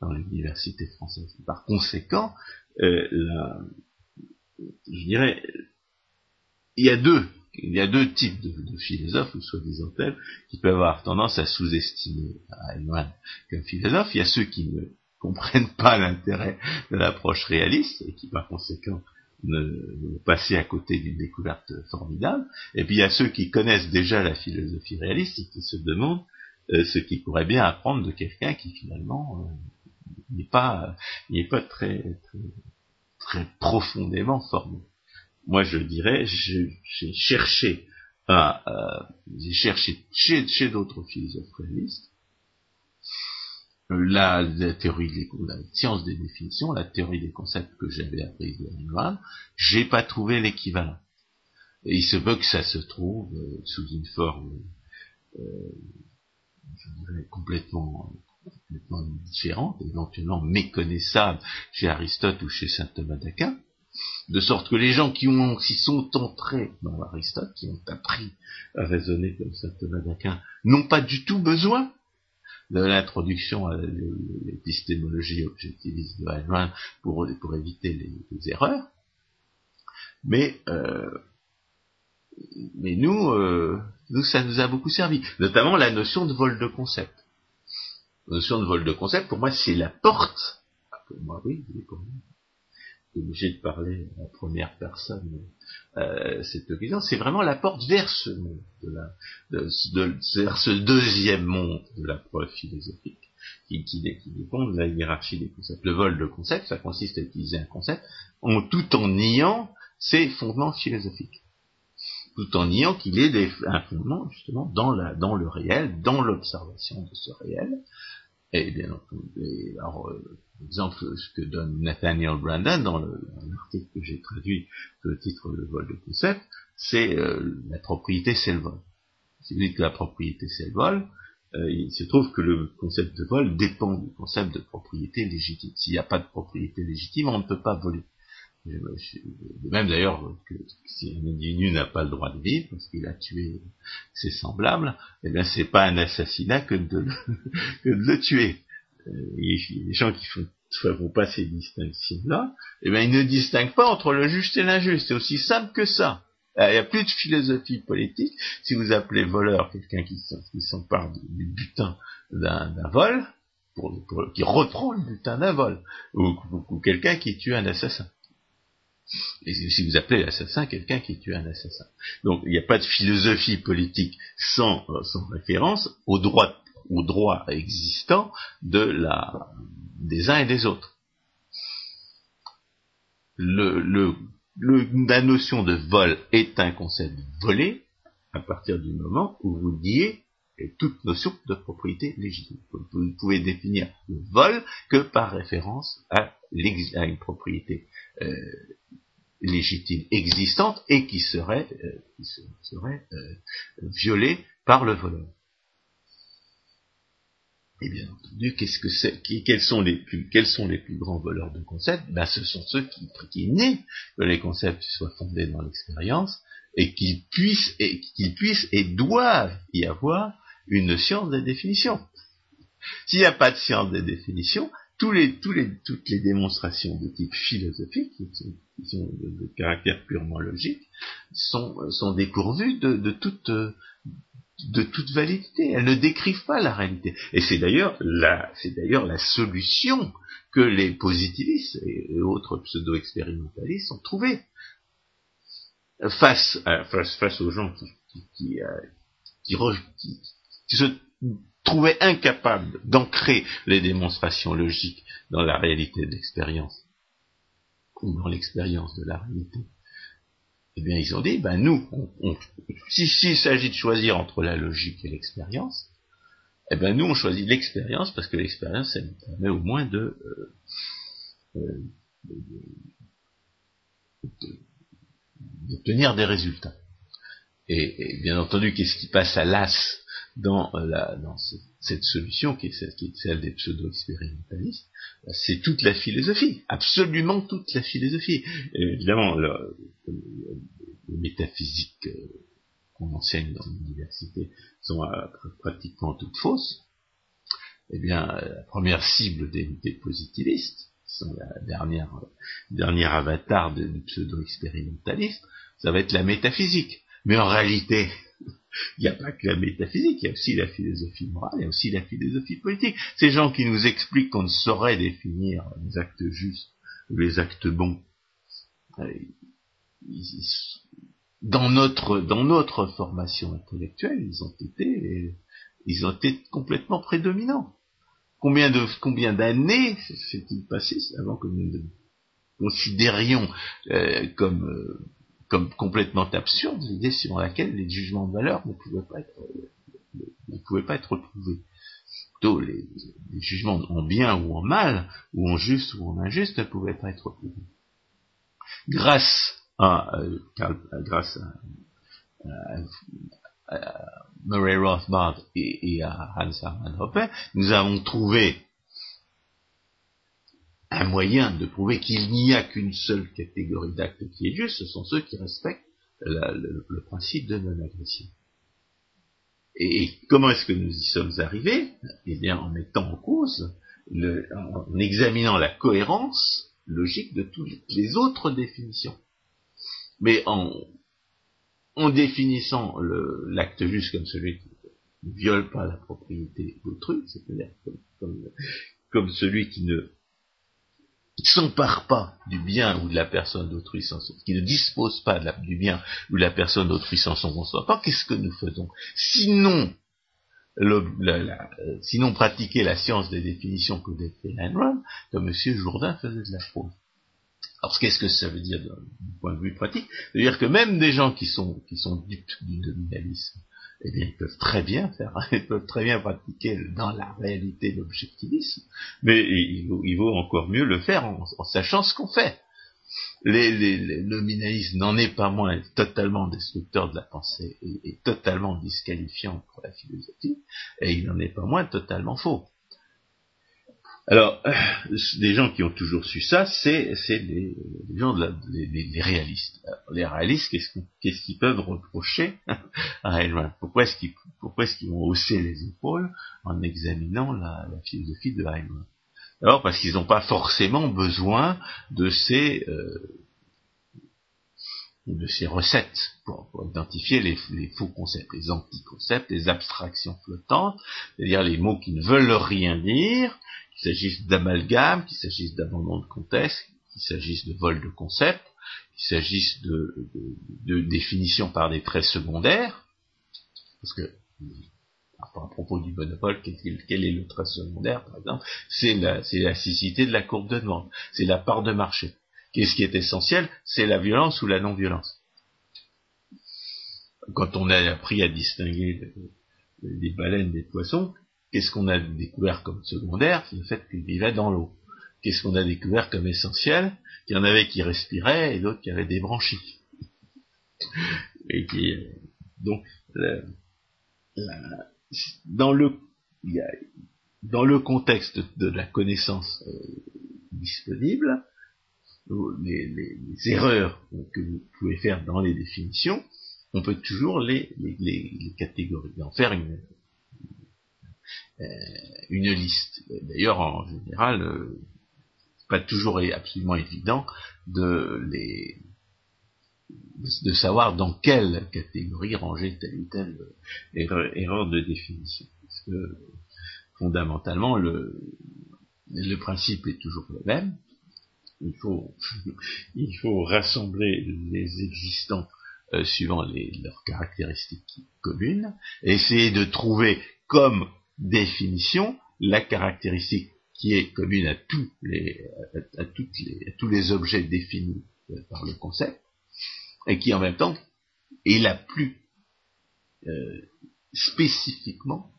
dans l'université française. Par conséquent, euh, je dirais, il y a deux, il y a deux types de, philosophes, ou soi-disant tels, qui peuvent avoir tendance à sous-estimer Heinemann comme philosophe. Il y a ceux qui ne comprennent <laughs> pas l'intérêt de l'approche réaliste et qui par conséquent ne passer à côté d'une découverte formidable. Et puis il y a ceux qui connaissent déjà la philosophie réaliste et qui se demandent euh, ce qu'ils pourraient bien apprendre de quelqu'un qui finalement euh, n'est pas, n'est pas très, très, profondément formé. Moi je dirais, j'ai cherché à, j'ai cherché chez, chez d'autres philosophes réalistes la, la, théorie des la science des définitions, la théorie des concepts que j'avais appris de Riemann, j'ai pas trouvé l'équivalent. Il se peut que ça se trouve euh, sous une forme, euh, je dirais, complètement, complètement différente, éventuellement méconnaissable chez Aristote ou chez saint Thomas d'Aquin, de sorte que les gens qui, ont, qui sont entrés dans Aristote, qui ont appris à raisonner comme saint Thomas d'Aquin, n'ont pas du tout besoin de l'introduction à l'épistémologie objectiviste de Heinemann pour, pour éviter les, erreurs. Mais, euh, mais nous, euh, nous, ça nous a beaucoup servi, notamment la notion de vol de concept. Notion de vol de concept, pour moi, c'est la porte. Pour moi, oui, pour moi obligé de parler en première personne euh, cette occasion, c'est vraiment la porte vers ce monde, vers ce deuxième monde de la preuve philosophique, qui, dépend de la hiérarchie des concepts. Le vol de concepts, ça consiste à utiliser un concept tout en niant ses fondements philosophiques, tout en niant qu'il ait un fondement justement dans le réel, dans l'observation de ce réel, et bien entendu, alors, euh, exemple ce que donne Nathaniel Brandon dans l'article que j'ai traduit sous le titre Le vol de concept, c'est euh, la propriété c'est le vol. Si vous dites que la propriété c'est le vol, euh, il se trouve que le concept de vol dépend du concept de propriété légitime. S'il n'y a pas de propriété légitime, on ne peut pas voler. De même d'ailleurs que si un individu n'a pas le droit de vivre parce qu'il a tué ses semblables, eh bien c'est pas un assassinat que de le, <laughs> tuer. Euh, les gens qui font, font pas ces distinctions-là, eh bien, ils ne distinguent pas entre le juste et l'injuste. C'est aussi simple que ça. Euh, il n'y a plus de philosophie politique. Si vous appelez voleur quelqu'un qui, s'empare du butin d'un vol, qui reprend le butin d'un vol, ou, quelqu'un qui tue un assassin. Et si vous appelez l'assassin quelqu'un qui tue un assassin. Donc il n'y a pas de philosophie politique sans, euh, référence au droit au droit existant de la, des uns et des autres. La notion de vol est un concept volé à partir du moment où vous niez toute notion de propriété légitime. Vous ne pouvez définir le vol que par référence à, une propriété euh, légitime existante et qui serait, euh, euh, violée par le voleur. Et bien entendu, qu'est-ce que c'est, quels sont les plus, grands voleurs de concepts? Ben, ce sont ceux qui, qui que les concepts soient fondés dans l'expérience et qu'ils puissent et qu'ils puissent et doivent y avoir une science des définitions. S'il n'y a pas de science des définitions, tous les, tous les, toutes les démonstrations de type philosophique, qui sont, de, caractère purement logique, sont, sont dépourvues de, de toute de toute validité. Elles ne décrivent pas la réalité. Et c'est d'ailleurs la, c'est d'ailleurs la solution que les positivistes et, autres pseudo-expérimentalistes ont trouvée face, face, face aux gens qui, qui, qui, euh, qui, se trouvaient incapables d'ancrer les démonstrations logiques dans la réalité de l'expérience ou dans l'expérience de la réalité eh bien, ils ont dit, ben nous, si s'il s'agit de choisir entre la logique et l'expérience, eh ben nous, on choisit l'expérience parce que l'expérience, ça nous permet au moins de, euh, euh d'obtenir des résultats. Et, bien entendu, qu'est-ce qui passe à l'as dans, dans cette solution qui est celle, des pseudo-expérimentalistes, c'est toute la philosophie, absolument toute la philosophie. évidemment, le, les métaphysiques euh, qu'on enseigne dans l'université sont euh, pratiquement toutes fausses. Eh bien, la première cible des, des positivistes, sont la dernière, avatar du pseudo-expérimentaliste, ça va être la métaphysique. Mais en réalité, il n'y a pas que la métaphysique, il y a aussi la philosophie morale, il y a aussi la philosophie politique. Ces gens qui nous expliquent qu'on ne saurait définir les actes justes ou les actes bons dans notre dans notre formation intellectuelle, ils ont été complètement prédominants. Combien d'années s'est-il passé avant que nous considérions euh, comme euh, complètement absurde l'idée sur laquelle les jugements de valeur ne pouvaient pas être ne pouvaient pas être retrouvés. Plutôt les, jugements en bien ou en mal, ou en juste ou en injuste, ne pouvaient pas être retrouvés. Grâce à, euh, grâce à, Murray Rothbard et, et, à Hans Hermann Hoppe, nous avons trouvé un moyen de prouver qu'il n'y a qu'une seule catégorie d'actes qui est juste, ce sont ceux qui respectent le, principe de non-agression. Et, comment est-ce que nous y sommes arrivés? Eh bien, en mettant en cause, en examinant la cohérence logique de toutes les autres définitions. Mais en, définissant l'acte juste comme celui qui ne viole pas la propriété d'autrui, c'est-à-dire comme celui qui ne s'empare pas du bien ou de la personne d'autrui sans son, qui ne dispose pas du bien ou de la personne d'autrui sans son consentement, qu'est-ce que nous faisons Sinon, euh, sinon pratiquer la science des définitions que décrit Ayn comme M. Jourdain faisait de la fraude. Alors qu'est-ce que ça veut dire d'un point de vue pratique? C'est-à-dire que même des gens qui sont, qui sont dupes du nominalisme, eh bien, ils peuvent très bien faire, <laughs> ils peuvent très bien pratiquer dans la réalité l'objectivisme, mais il vaut, encore mieux le faire en, sachant ce qu'on fait. Les, les, n'en est pas moins totalement destructeur de la pensée et, totalement disqualifiant pour la philosophie, et il n'en est pas moins totalement faux. Alors, les gens qui ont toujours su ça, c'est les, gens de la, les, réalistes. les réalistes, qu'est-ce qu'ils peuvent reprocher à Heinlein Pourquoi est-ce qu'ils est-ce qu'ils vont hausser les épaules en examinant la, philosophie de Heinlein Alors parce qu'ils n'ont pas forcément besoin de ces euh, de ces recettes pour, identifier les, les, faux concepts, les anti-concepts, les abstractions flottantes, c'est-à-dire les mots qui ne veulent rien dire, qu'il s'agisse d'amalgame, qu'il s'agisse d'abandon de contexte, qu'il s'agisse de vol de concept, qu'il s'agisse de, de, définition par des traits secondaires, parce que à propos du monopole, quel, est le trait secondaire, par exemple? C'est la, cécité de la courbe de demande, c'est la part de marché. Qu'est-ce qui est essentiel C'est la violence ou la non-violence. Quand on a appris à distinguer les baleines des poissons, Qu'est-ce qu'on a découvert comme secondaire? C'est le fait qu'il vivait dans l'eau. Qu'est-ce qu'on a découvert comme essentiel? Qu'il y en avait qui respiraient et d'autres qui avaient des branchies. Et qui, donc, dans le contexte de la connaissance euh, disponible, les, erreurs que vous pouvez faire dans les définitions, on peut toujours les, les, les catégoriser, euh, une liste. D'ailleurs, en général, euh, pas toujours absolument évident de les de savoir dans quelle catégorie ranger telle ou telle erreur, de définition. Parce que fondamentalement, le, le principe est toujours le même. Il faut, <laughs> il faut rassembler les existants euh, suivant les, leurs caractéristiques communes, essayer de trouver comme définition la caractéristique qui est commune à tous les, à, toutes les, tous les objets définis euh, par le concept, et qui en même temps est la plus euh, spécifiquement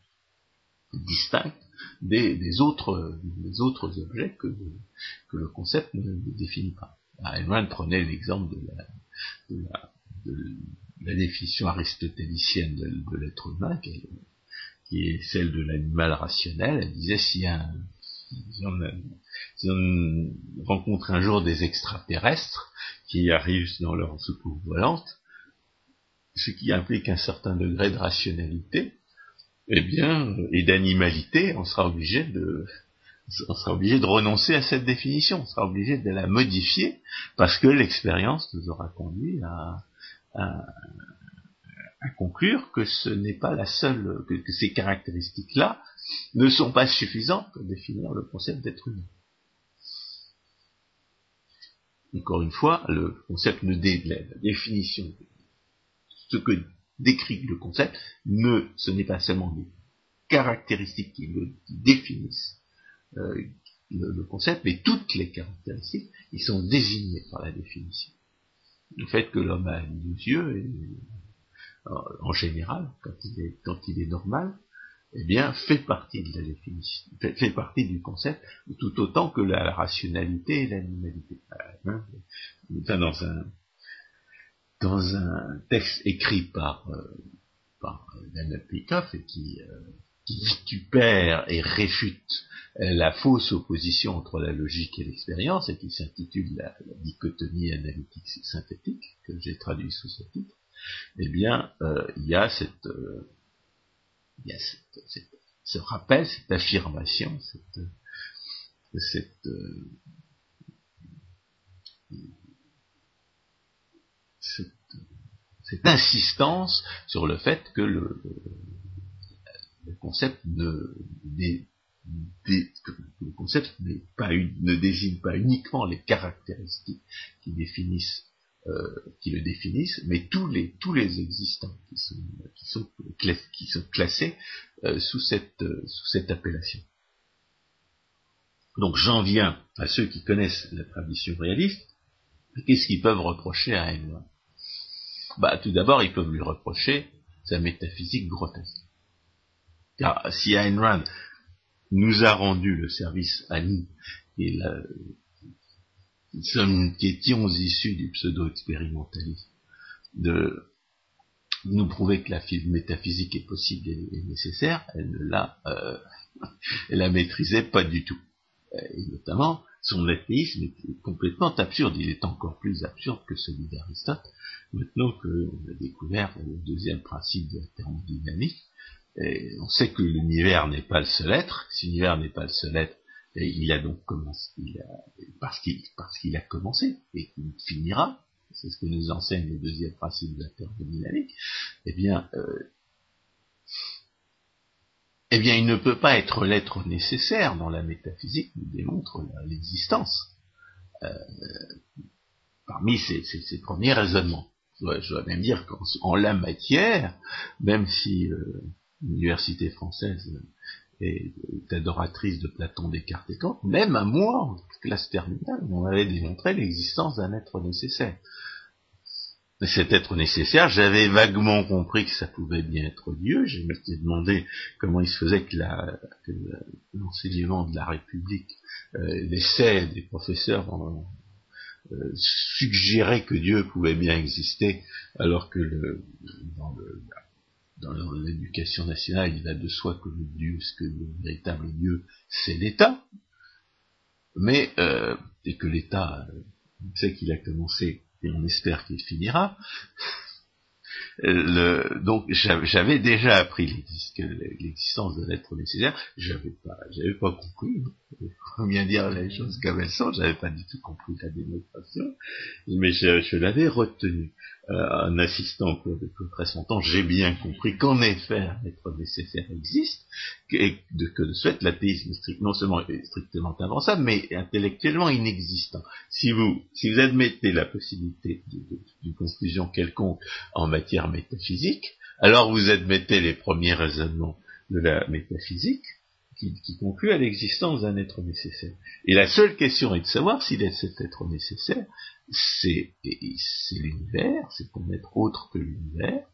distincte des, autres, des autres objets que, que le concept ne, définit pas. Heinemann prenait l'exemple de la, de, la, de la, définition aristotélicienne de, l'être humain, celle de l'animal rationnel. Elle disait si, un, si, on, rencontre un jour des extraterrestres qui arrivent dans leur soucoupe volante, ce qui implique un certain degré de rationalité, eh bien, et d'animalité, on sera obligé de, on sera obligé de renoncer à cette définition, on sera obligé de la modifier parce que l'expérience nous aura conduit à, à, à conclure que ce n'est pas la seule, que, ces caractéristiques-là ne sont pas suffisantes pour définir le concept d'être humain. encore une fois, le concept ne dé, la définition, ce que décrit le concept, ne, ce n'est pas seulement des caractéristiques qui le définissent euh, le, concept, mais toutes les caractéristiques, ils sont désignées par la définition. Le fait que l'homme a deux yeux, en général, quand il est, normal, eh bien, fait partie de la définition, fait, partie du concept, tout autant que la, rationalité et l'animalité. Hein, dans un dans un texte écrit par euh, par et qui euh, qui vitupère et réfute la fausse opposition entre la logique et l'expérience et qui s'intitule la, dichotomie analytique synthétique que j'ai traduit sous ce titre, eh bien, euh, il y a cette euh, il y a cette, ce rappel, cette affirmation, cette, euh, cette, cette, insistance sur le fait que le, concept ne, le concept ne désigne pas uniquement les caractéristiques qui définissent qui le définissent, mais tous les tous les existants qui sont qui sont, qui sont classés euh, sous cette euh, sous cette appellation. Donc j'en viens à ceux qui connaissent la tradition réaliste. Qu'est-ce qu'ils peuvent reprocher à Ayn Bah tout d'abord ils peuvent lui reprocher sa métaphysique grotesque. Car si Ayn Rand nous a rendu le service à nous et la, sommes, qui étions issus du pseudo-expérimentalisme, de nous prouver que la métaphysique est possible et, nécessaire, elle ne l'a, euh, <laughs> elle la maîtrisait pas du tout. Et notamment, son athéisme est complètement absurde. Il est encore plus absurde que celui d'Aristote, maintenant qu'on a découvert le deuxième principe de la thermodynamique. Et on sait que l'univers n'est pas le seul être. Si l'univers n'est pas le seul être, et il a donc commencé, parce qu'il parce qu'il a commencé et qu'il finira, c'est ce que nous enseigne le deuxième principe de la thermodynamique, eh bien, euh, eh bien, il ne peut pas être l'être nécessaire dans la métaphysique, nous démontre l'existence. Euh, parmi ces, premiers raisonnements. Je dois, même dire qu'en la matière, même si euh, l'université française et adoratrice de Platon, Descartes et Kant, même à moi, en classe terminale, on avait démontré l'existence d'un être nécessaire. Mais cet être nécessaire, j'avais vaguement compris que ça pouvait bien être Dieu. Je m'étais demandé comment il se faisait que, l'enseignement de la République, euh, l'essai des professeurs euh, suggérait que Dieu pouvait bien exister, alors que le, dans le, dans l'éducation nationale, il va de soi que le Dieu, ce que le véritable Dieu, c'est l'État, mais euh, et que l'État, euh, on sait qu'il a commencé et on espère qu'il finira. Le, donc j'avais déjà appris l'existence de l'être nécessaire, j'avais pas, j'avais pas compris. Il faut bien dire les choses comme elles sont. J'avais pas du tout compris la démonstration, mais je, l'avais retenu. Euh, en assistant au cours de longtemps, j'ai bien compris qu'en effet un nécessaire existe, et de, que de ce fait l'athéisme non seulement est strictement invençable, mais intellectuellement inexistant. Si vous, si vous admettez la possibilité d'une conclusion quelconque en matière métaphysique, alors vous admettez les premiers raisonnements de la métaphysique, qui, qui conclut à l'existence d'un être nécessaire. Et la seule question est de savoir s'il est cet être nécessaire, c'est l'univers, c'est un être autre que l'univers,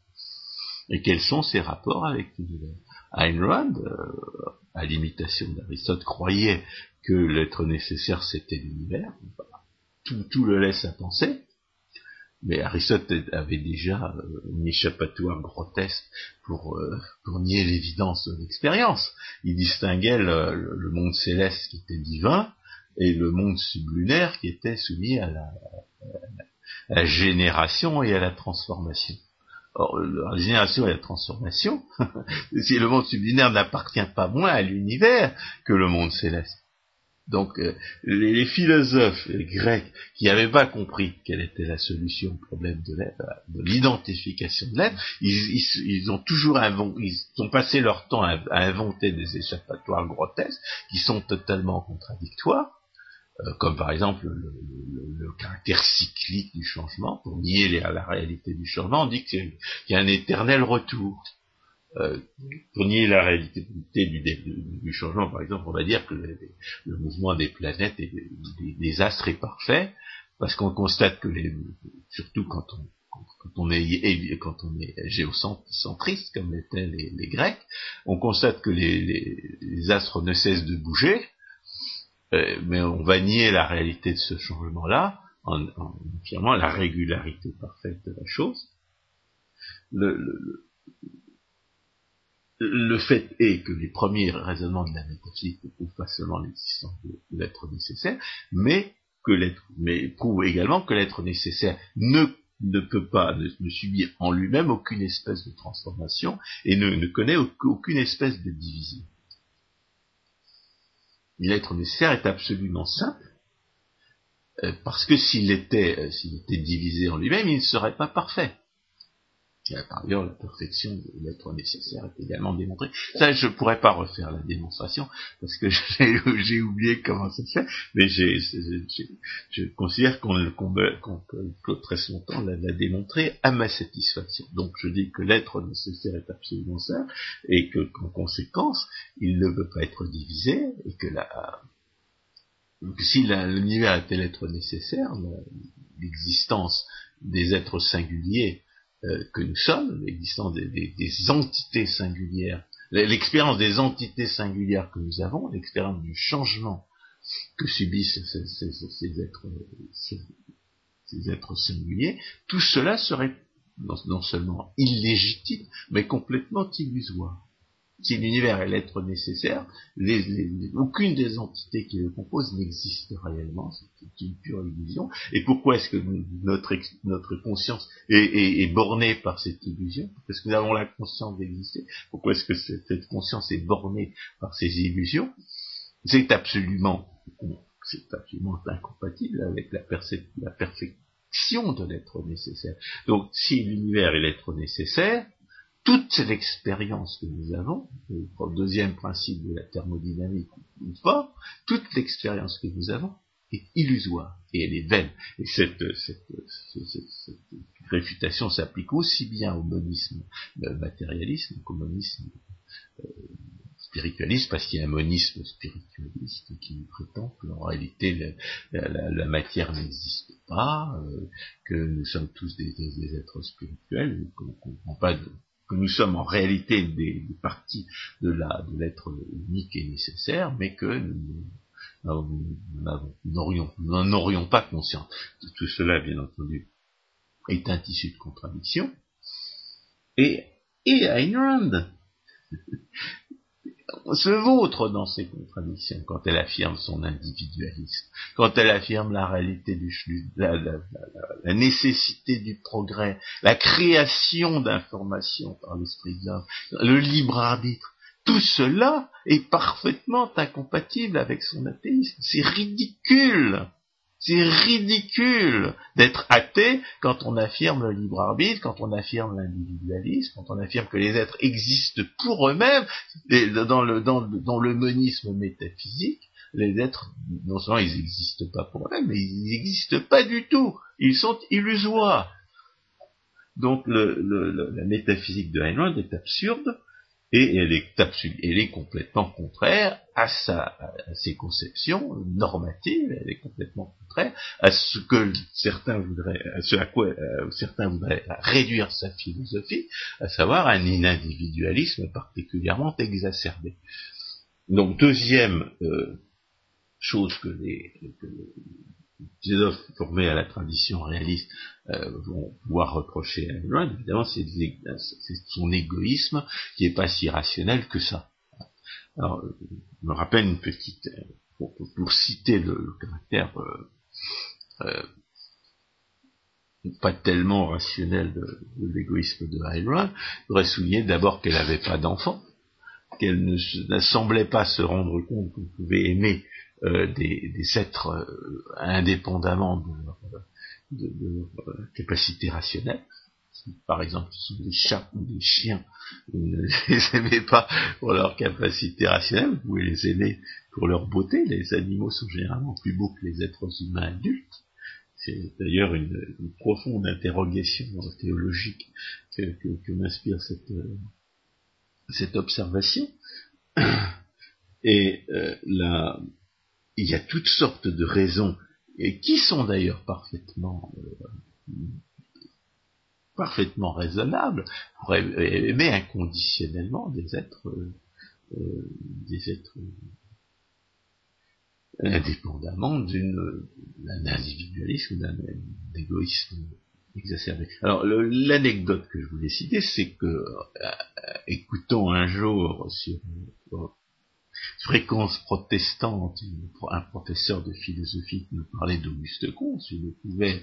et quels sont ses rapports avec l'univers. Ayn Rand, euh, à l'imitation d'Aristote, croyait que l'être nécessaire c'était l'univers. Tout, tout, le laisse à penser. Mais Aristote avait déjà euh, une échappatoire grotesque pour, euh, pour nier l'évidence de l'expérience. Il distinguait le, monde céleste qui était divin et le monde sublunaire qui était soumis à la, génération et à la transformation. Or, la génération et la transformation, <laughs> si le monde sublunaire n'appartient pas moins à l'univers que le monde céleste. Donc, euh, les, philosophes grecs qui n'avaient pas compris quelle était la solution au problème de de l'identification de l'être, ils, ont toujours ils ont passé leur temps à inventer des échappatoires grotesques qui sont totalement contradictoires euh, comme par exemple le, caractère cyclique du changement, pour nier la réalité du changement, on dit qu'il y a un éternel retour. Euh, pour nier la réalité du, changement, par exemple, on va dire que le, mouvement des planètes et des, astres est parfait, parce qu'on constate que les, surtout quand on, est géocentriste comme l'étaient les, Grecs, on constate que les, astres ne cessent de bouger, euh, mais on va nier la réalité de ce changement-là en, affirmant la régularité parfaite de la chose. Fait est que les premiers raisonnements de la métaphysique ne prouvent pas seulement l'existence de l'être nécessaire, mais que l'être, mais prouvent également que l'être nécessaire ne ne peut pas, ne, subir en lui-même aucune espèce de transformation et ne, ne connaît aucune espèce de division. L'être nécessaire est absolument simple, euh, parce que s'il était, euh, s'il était divisé en lui-même, il ne serait pas parfait. Par ailleurs, la perfection de l'être nécessaire est également démontrée. Ça, je pourrais pas refaire la démonstration, parce que <laughs> j'ai oublié comment ça se fait, mais je considère qu'on Claude très longtemps l'a démontré à ma satisfaction. Donc je dis que l'être nécessaire est absolument ça, et que qu'en conséquence, il ne peut pas être divisé, et que la, si l'univers était l'être nécessaire, l'existence des êtres singuliers euh, que nous sommes, l'existence des, entités singulières, l'expérience des entités singulières que nous avons, l'expérience du changement que subissent ces, êtres, ces, êtres singuliers, tout cela serait non seulement illégitime, mais complètement illusoire si l'univers est l'être nécessaire, aucune des entités qui le composent n'existe réellement, c'est une pure illusion. Et pourquoi est-ce que notre, notre conscience est, bornée par cette illusion? Parce que nous avons la conscience d'exister. Pourquoi est-ce que cette, conscience est bornée par ces illusions? C'est absolument, absolument incompatible avec la, la perfection de l'être nécessaire. Donc, si l'univers est l'être nécessaire, toute l'expérience que nous avons, le deuxième principe de la thermodynamique, une fois, toute l'expérience que nous avons est illusoire et elle est vaine. Et cette, réfutation s'applique aussi bien au monisme matérialisme qu'au monisme euh, spiritualiste, parce qu'il y a un monisme spiritualiste qui prétend que en réalité la, matière n'existe pas, euh, que nous sommes tous des, êtres spirituels, qu'on ne comprend pas de, que nous sommes en réalité des, parties de la de l'être unique et nécessaire, mais que nous n'en aurions pas conscience. Tout cela, bien entendu, est un tissu de contradiction. Et, et Ayn Rand se vautre dans ses contradictions quand elle affirme son individualisme, quand elle affirme la réalité du la, la, nécessité du progrès, la création d'informations par l'esprit de l'homme, le libre arbitre. Tout cela est parfaitement incompatible avec son athéisme. C'est ridicule. C'est ridicule d'être athée quand on affirme le libre arbitre, quand on affirme l'individualisme, quand on affirme que les êtres existent pour eux-mêmes, dans le, monisme métaphysique, les êtres, non seulement ils n'existent pas pour eux-mêmes, mais ils n'existent pas du tout. Ils sont illusoires. Donc la métaphysique de Heinlein est absurde, et elle est, elle est complètement contraire à, sa, à ses conceptions normatives, elle est complètement contraire à ce que certains voudraient, à ce à quoi euh, certains voudraient réduire sa philosophie, à savoir un individualisme particulièrement exacerbé. Donc deuxième euh, chose que les, que philosophes formés à la tradition réaliste euh, vont pouvoir reprocher à Ayn évidemment, c'est son égoïsme qui n'est pas si rationnel que ça. Alors, je me rappelle une petite, euh, pour, citer le, caractère euh, pas tellement rationnel de, l'égoïsme de Ayn je voudrais souligner d'abord qu'elle n'avait pas d'enfant, qu'elle ne, semblait pas se rendre compte qu'on pouvait aimer euh, des, êtres euh, indépendamment de leur, capacité rationnelle. par exemple, ce sont des chats ou des chiens, vous <laughs> ne les aimez pas pour leur capacité rationnelle, vous pouvez les aimer pour leur beauté. Les animaux sont généralement plus beaux que les êtres humains adultes. C'est d'ailleurs une, profonde interrogation théologique que, m'inspire cette, euh, cette observation. Et euh, là, il y a toutes sortes de raisons, et qui sont d'ailleurs parfaitement euh, parfaitement raisonnables pour aimer inconditionnellement des êtres des êtres indépendamment d'un individualisme ou d'un égoïsme exacerbé. Alors l'anecdote que je voulais citer, c'est que euh, écoutant un jour sur euh, fréquence protestante, un professeur de philosophie qui nous parlait d'Auguste Comte, je découvert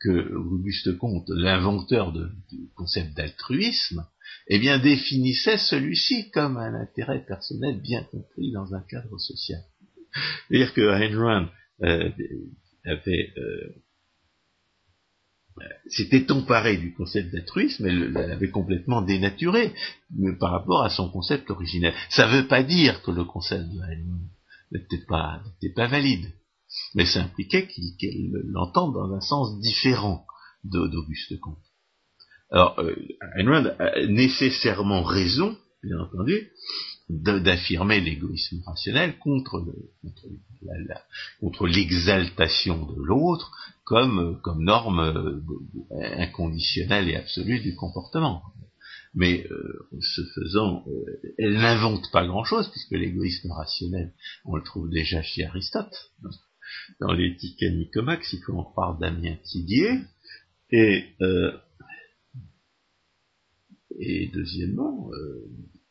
que Auguste Comte, l'inventeur du concept d'altruisme, eh bien définissait celui-ci comme un intérêt personnel bien compris dans un cadre social. C'est-à-dire que Ayn Rand euh, avait euh, s'était emparé du concept d'altruisme et l'avait complètement dénaturé par rapport à son concept originel. Ça ne veut pas dire que le concept n'était pas, pas valide, mais ça impliquait qu'il l'entende dans un sens différent d'Auguste Comte. Alors, euh, a nécessairement raison, bien entendu, d'affirmer l'égoïsme rationnel contre, l'exaltation de l'autre comme, norme euh, inconditionnelle et absolue du comportement. Mais euh, ce faisant, euh, elle n'invente pas grand-chose, puisque l'égoïsme rationnel, on le trouve déjà chez Aristote, dans l'éthique à Nicomaque, si on parle Damien Tidier, et, et deuxièmement,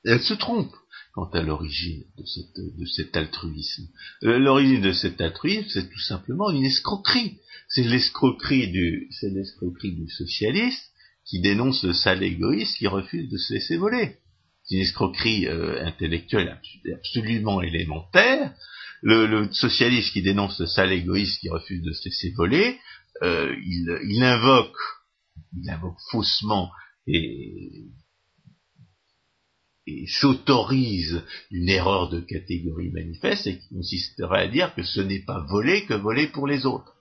elle se trompe quant à l'origine de, cet altruisme. Euh, l'origine de cet altruisme, c'est tout simplement une escroquerie. C'est l'escroquerie du, socialiste qui dénonce le sale égoïste qui refuse de se laisser voler. C'est une escroquerie euh, intellectuelle absolument élémentaire. Le, socialiste qui dénonce le sale égoïste qui refuse de se laisser voler, euh, il, il invoque, il invoque faussement et s'autorise une erreur de catégorie manifeste et qui consisterait à dire que ce n'est pas voler que voler pour les autres.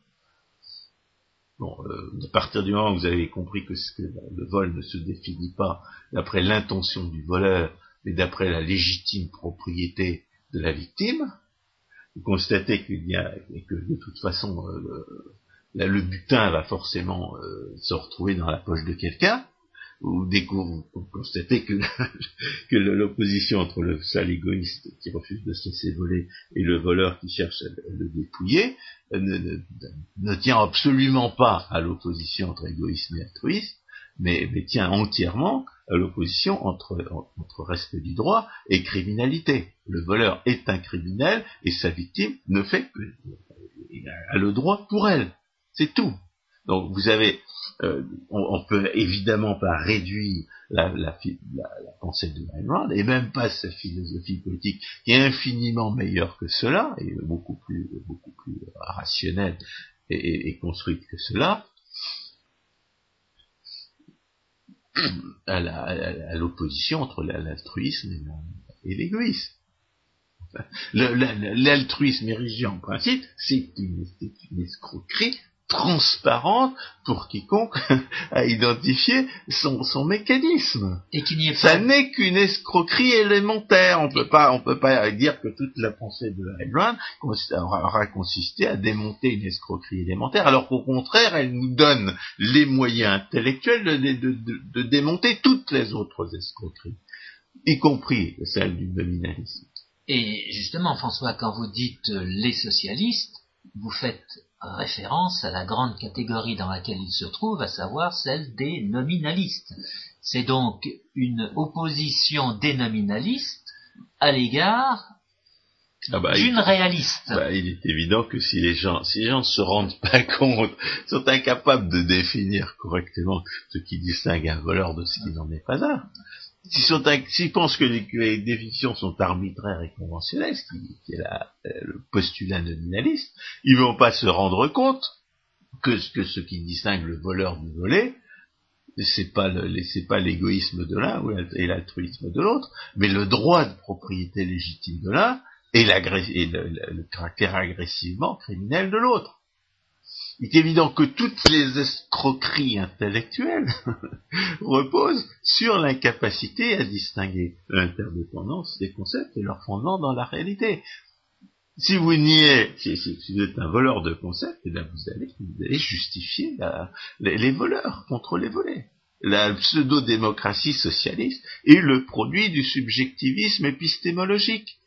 Bon, euh, à partir du moment où vous avez compris que, le vol ne se définit pas d'après l'intention du voleur, mais d'après la légitime propriété de la victime, vous constatez qu'il y a et que de toute façon euh, le butin va forcément euh, se retrouver dans la poche de quelqu'un, vous, constatez que, <laughs> que l'opposition entre le sale égoïste qui refuse de se laisser voler et le voleur qui cherche à le dépouiller euh, ne, tient absolument pas à l'opposition entre égoïsme et altruisme, mais, mais tient entièrement à l'opposition entre, entre respect du droit et criminalité. Le voleur est un criminel et sa victime ne fait que a le droit pour elle. C'est tout. Donc vous avez euh, on, peut évidemment pas réduire la, pensée de Ayn et même pas sa philosophie politique, qui est infiniment meilleure que cela, et beaucoup plus, beaucoup plus rationnelle et, construite que cela, à l'opposition entre l'altruisme et l'égoïsme. L'altruisme érigé en principe, c'est une escroquerie transparente pour quiconque <laughs> a identifié son, son mécanisme. Et qui Ça n'est qu'une escroquerie élémentaire. On peut pas, on peut pas dire que toute la pensée de Ayn aura consisté à démonter une escroquerie élémentaire, alors qu'au contraire, elle nous donne les moyens intellectuels de, de, de, démonter toutes les autres escroqueries, y compris celle du nominalisme. Et justement, François, quand vous dites les socialistes, vous faites référence à la grande catégorie dans laquelle il se trouve, à savoir celle des nominalistes. C'est donc une opposition des nominalistes à l'égard ah bah, d'une réaliste. Bah, il est évident que si les gens, si les gens ne se rendent <laughs> pas compte, sont incapables de définir correctement ce qui distingue un voleur de ce qui n'en est pas un, s'ils pensent que les, définitions sont arbitraires et conventionnelles, ce qui, est euh, le postulat nominaliste, ils vont pas se rendre compte que, que ce qui distingue le voleur du volé, c'est pas pas l'égoïsme de l'un et l'altruisme de l'autre, mais le droit de propriété légitime de l'un et, le, caractère agressivement criminel de l'autre. Il est évident que toutes les escroqueries intellectuelles <laughs> reposent sur l'incapacité à distinguer l'interdépendance des concepts et leur fondement dans la réalité. Si vous niez, si, vous êtes un voleur de concepts, eh vous, allez, vous allez justifier les, voleurs contre les volés. La pseudo-démocratie socialiste est le produit du subjectivisme épistémologique,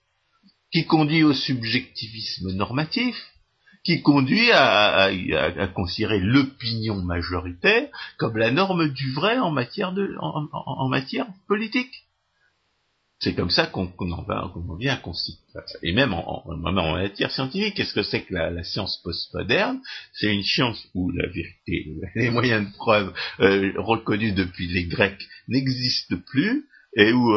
qui conduit au subjectivisme normatif, qui conduit à, considérer l'opinion majoritaire comme la norme du vrai en matière, de, en matière politique. C'est comme ça qu'on en, vient à Et même en, en, matière scientifique, qu'est-ce que c'est que la, science postmoderne? C'est une science où la vérité, les moyens de preuve euh, reconnus depuis les Grecs n'existent plus, et où,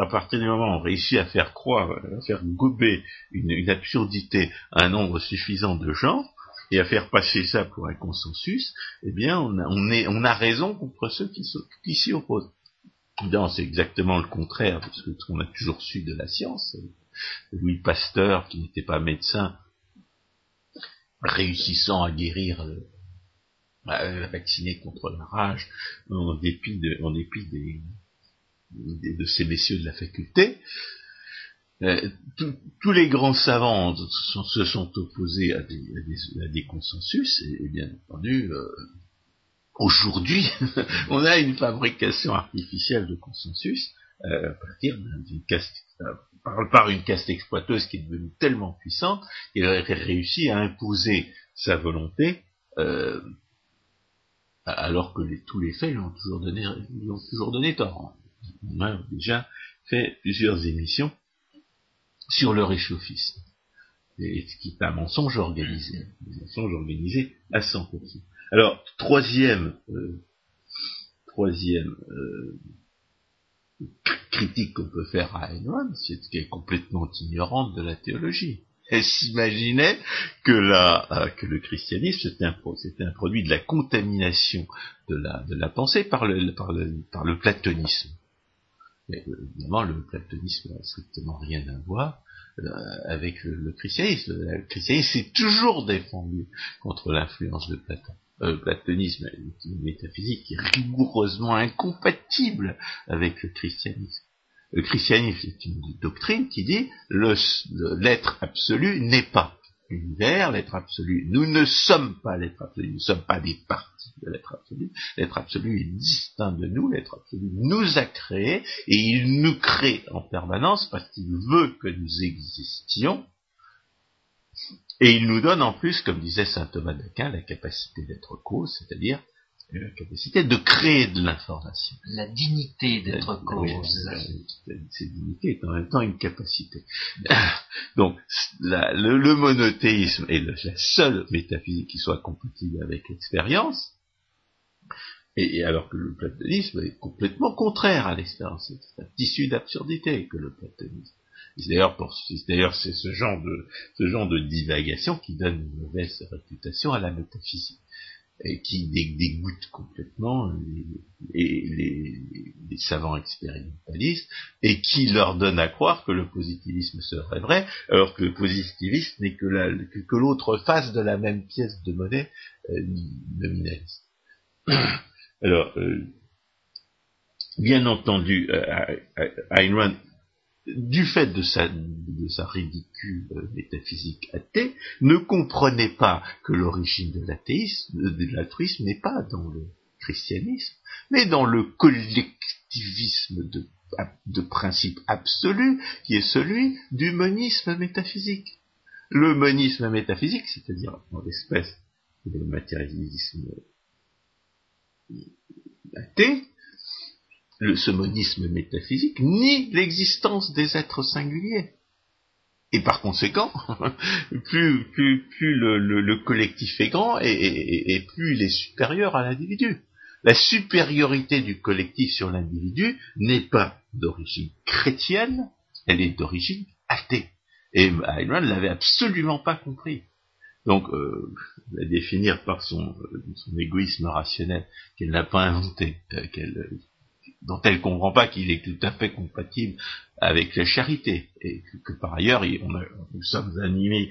à partir du moment où on réussit à faire croire, à faire gober une, absurdité à un nombre suffisant de gens, et à faire passer ça pour un consensus, eh bien, on a, on est, on a raison contre ceux qui, s'y opposent. Non, c'est exactement le contraire de ce qu'on a toujours su de la science. Louis Pasteur, qui n'était pas médecin, réussissant à guérir, à vacciner contre la rage, en dépit de, en dépit des, de ces messieurs de la faculté, euh, tous les grands savants se sont opposés à des, consensus, et, bien entendu, euh, Aujourd'hui, <laughs> on a une fabrication artificielle de consensus euh, à partir d'une caste, euh, par, une caste exploiteuse qui est devenue tellement puissante qu'elle a réussi à imposer sa volonté euh, alors que tous les faits lui toujours donné, lui ont toujours donné tort. On a déjà fait plusieurs émissions sur le réchauffisme, et ce qui est un mensonge organisé, un mensonge organisé à 100%. Alors, troisième, euh, troisième euh, critique qu'on peut faire à Ayn c'est qu'elle est complètement ignorante de la théologie. Elle s'imaginait que, euh, que le christianisme c'était un, un, produit de la contamination de la, de la pensée par le, par le, par le platonisme. Mais, évidemment, le platonisme n'a strictement rien à voir avec le, christianisme. Le christianisme s'est toujours défendu contre l'influence de Platon euh, platonisme une métaphysique qui est rigoureusement incompatible avec le christianisme. Le christianisme est une doctrine qui dit l'être absolu n'est pas l'univers, l'être absolu. Nous ne sommes pas l'être absolu, nous ne sommes pas des parties de l'être absolu. L'être absolu est distinct de nous, l'être absolu nous a créés et il nous crée en permanence parce qu'il veut que nous existions et il nous donne en plus, comme disait saint Thomas d'Aquin, la capacité d'être cause, c'est-à-dire la capacité de créer de l'information. La dignité d'être cause. cette dignité est en même temps une capacité. <laughs> Donc, le, monothéisme est la seule métaphysique qui soit compatible avec l'expérience, et, alors que le platonisme est complètement contraire à l'expérience. C'est un tissu d'absurdité que le platonisme. D'ailleurs, c'est ce genre de ce genre de divagation qui donne une mauvaise réputation à la métaphysique et qui dégoûte complètement les, les, savants expérimentalistes et qui leur donne à croire que le positivisme serait vrai, alors que le positivisme n'est que l'autre face de la même pièce de monnaie euh, nominaliste. Alors, euh, bien entendu, euh, Ayn Rand du fait de sa, ridicule euh, métaphysique athée, ne comprenait pas que l'origine de l'athéisme, de l'altruisme n'est pas dans le christianisme, mais dans le collectivisme de, de principe absolu, qui est celui du monisme métaphysique. Le monisme métaphysique, c'est-à-dire en l'espèce le matérialisme athée, le, ce monisme métaphysique nie l'existence des êtres singuliers. Et par conséquent, <laughs> plus, plus, plus le, collectif est grand et, plus il est supérieur à l'individu. La supériorité du collectif sur l'individu n'est pas d'origine chrétienne, elle est d'origine athée. Et Ayn ne l'avait absolument pas compris. Donc, euh, la définir par son, son égoïsme rationnel qu'elle n'a pas inventé, qu'elle dont elle ne comprend pas qu'il est tout à fait compatible avec la charité, et que, par ailleurs nous sommes animés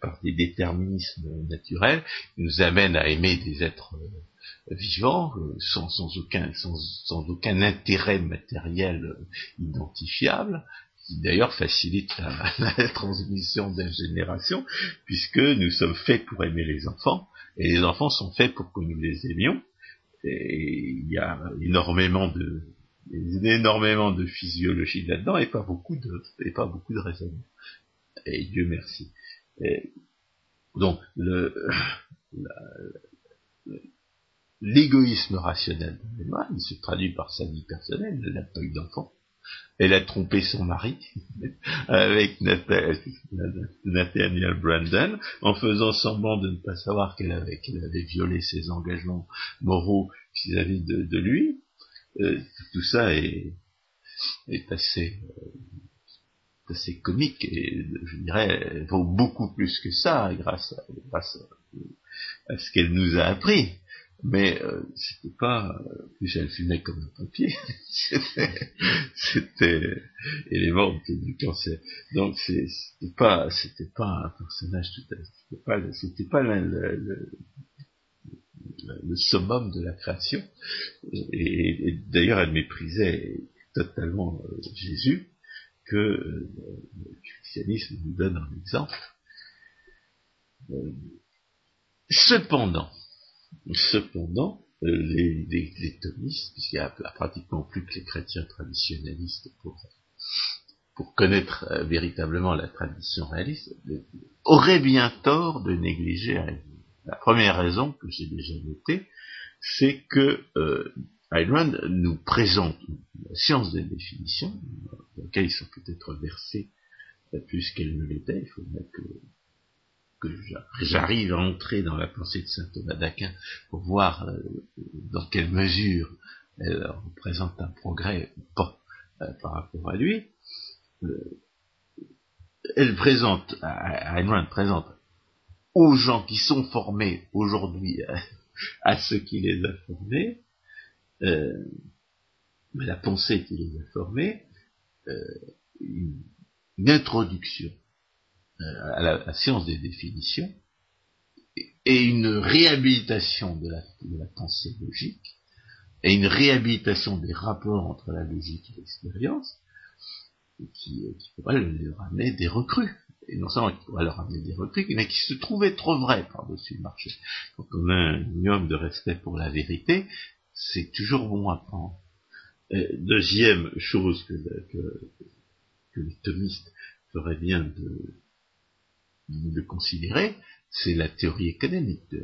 par des déterminismes naturels qui nous amènent à aimer des êtres euh, vivants euh, sans, aucun, intérêt matériel euh, identifiable, qui d'ailleurs facilite <laughs> la, transmission des générations, puisque nous sommes faits pour aimer les enfants, et les enfants sont faits pour que nous les aimions, il y a énormément de énormément de physiologie là-dedans et pas beaucoup de et pas beaucoup de raisonnement. Et Dieu merci. donc l'égoïsme rationnel de il se traduit par sa vie personnelle, pas eu d'enfant. Elle a trompé son mari <laughs> avec Nathaniel Brandon en faisant semblant de ne pas savoir qu'elle avait, violé ses engagements moraux vis-à-vis de, lui. Euh, tout ça est, euh, assez comique et je dirais vaut beaucoup plus que ça grâce à, grâce à ce qu'elle nous a appris mais euh, c'était pas plus elle fumait comme un papier <laughs> c'était élément du cancer. Donc c'était pas c'était pas un personnage tout à c'était pas c'était pas le, le, summum de la création. Et, d'ailleurs elle méprisait totalement euh, Jésus que euh, le christianisme nous donne un exemple. Cependant Cependant, euh, les, les, thomistes, puisqu'il n'y a, pratiquement plus que les chrétiens traditionnalistes pour, pour connaître euh, véritablement la tradition réaliste, euh, auraient bien tort de négliger La première raison que j'ai déjà notée, c'est que euh, nous présente la science des définitions, dans laquelle ils sont peut-être versés plus qu'elle ne l'était, il faudrait que j'arrive à entrer dans la pensée de saint Thomas d'Aquin pour voir euh, dans quelle mesure elle représente un progrès ou pas euh, par rapport à lui, euh, elle présente, Ayn présente aux gens qui sont formés aujourd'hui à, ceux qui les a formés, la pensée qui les a formés, une introduction à la, science des définitions et une réhabilitation de la, pensée logique et une réhabilitation des rapports entre la logique et l'expérience qui, qui pourrait leur amener des recrues. Et non seulement qui pourrait leur amener des recrues, mais qui se trouvaient trop vrais par-dessus le marché. Quand on a un minimum de respect pour la vérité, c'est toujours bon à prendre. deuxième chose que, que, que les thomistes feraient bien de, de considérer, c'est la théorie économique de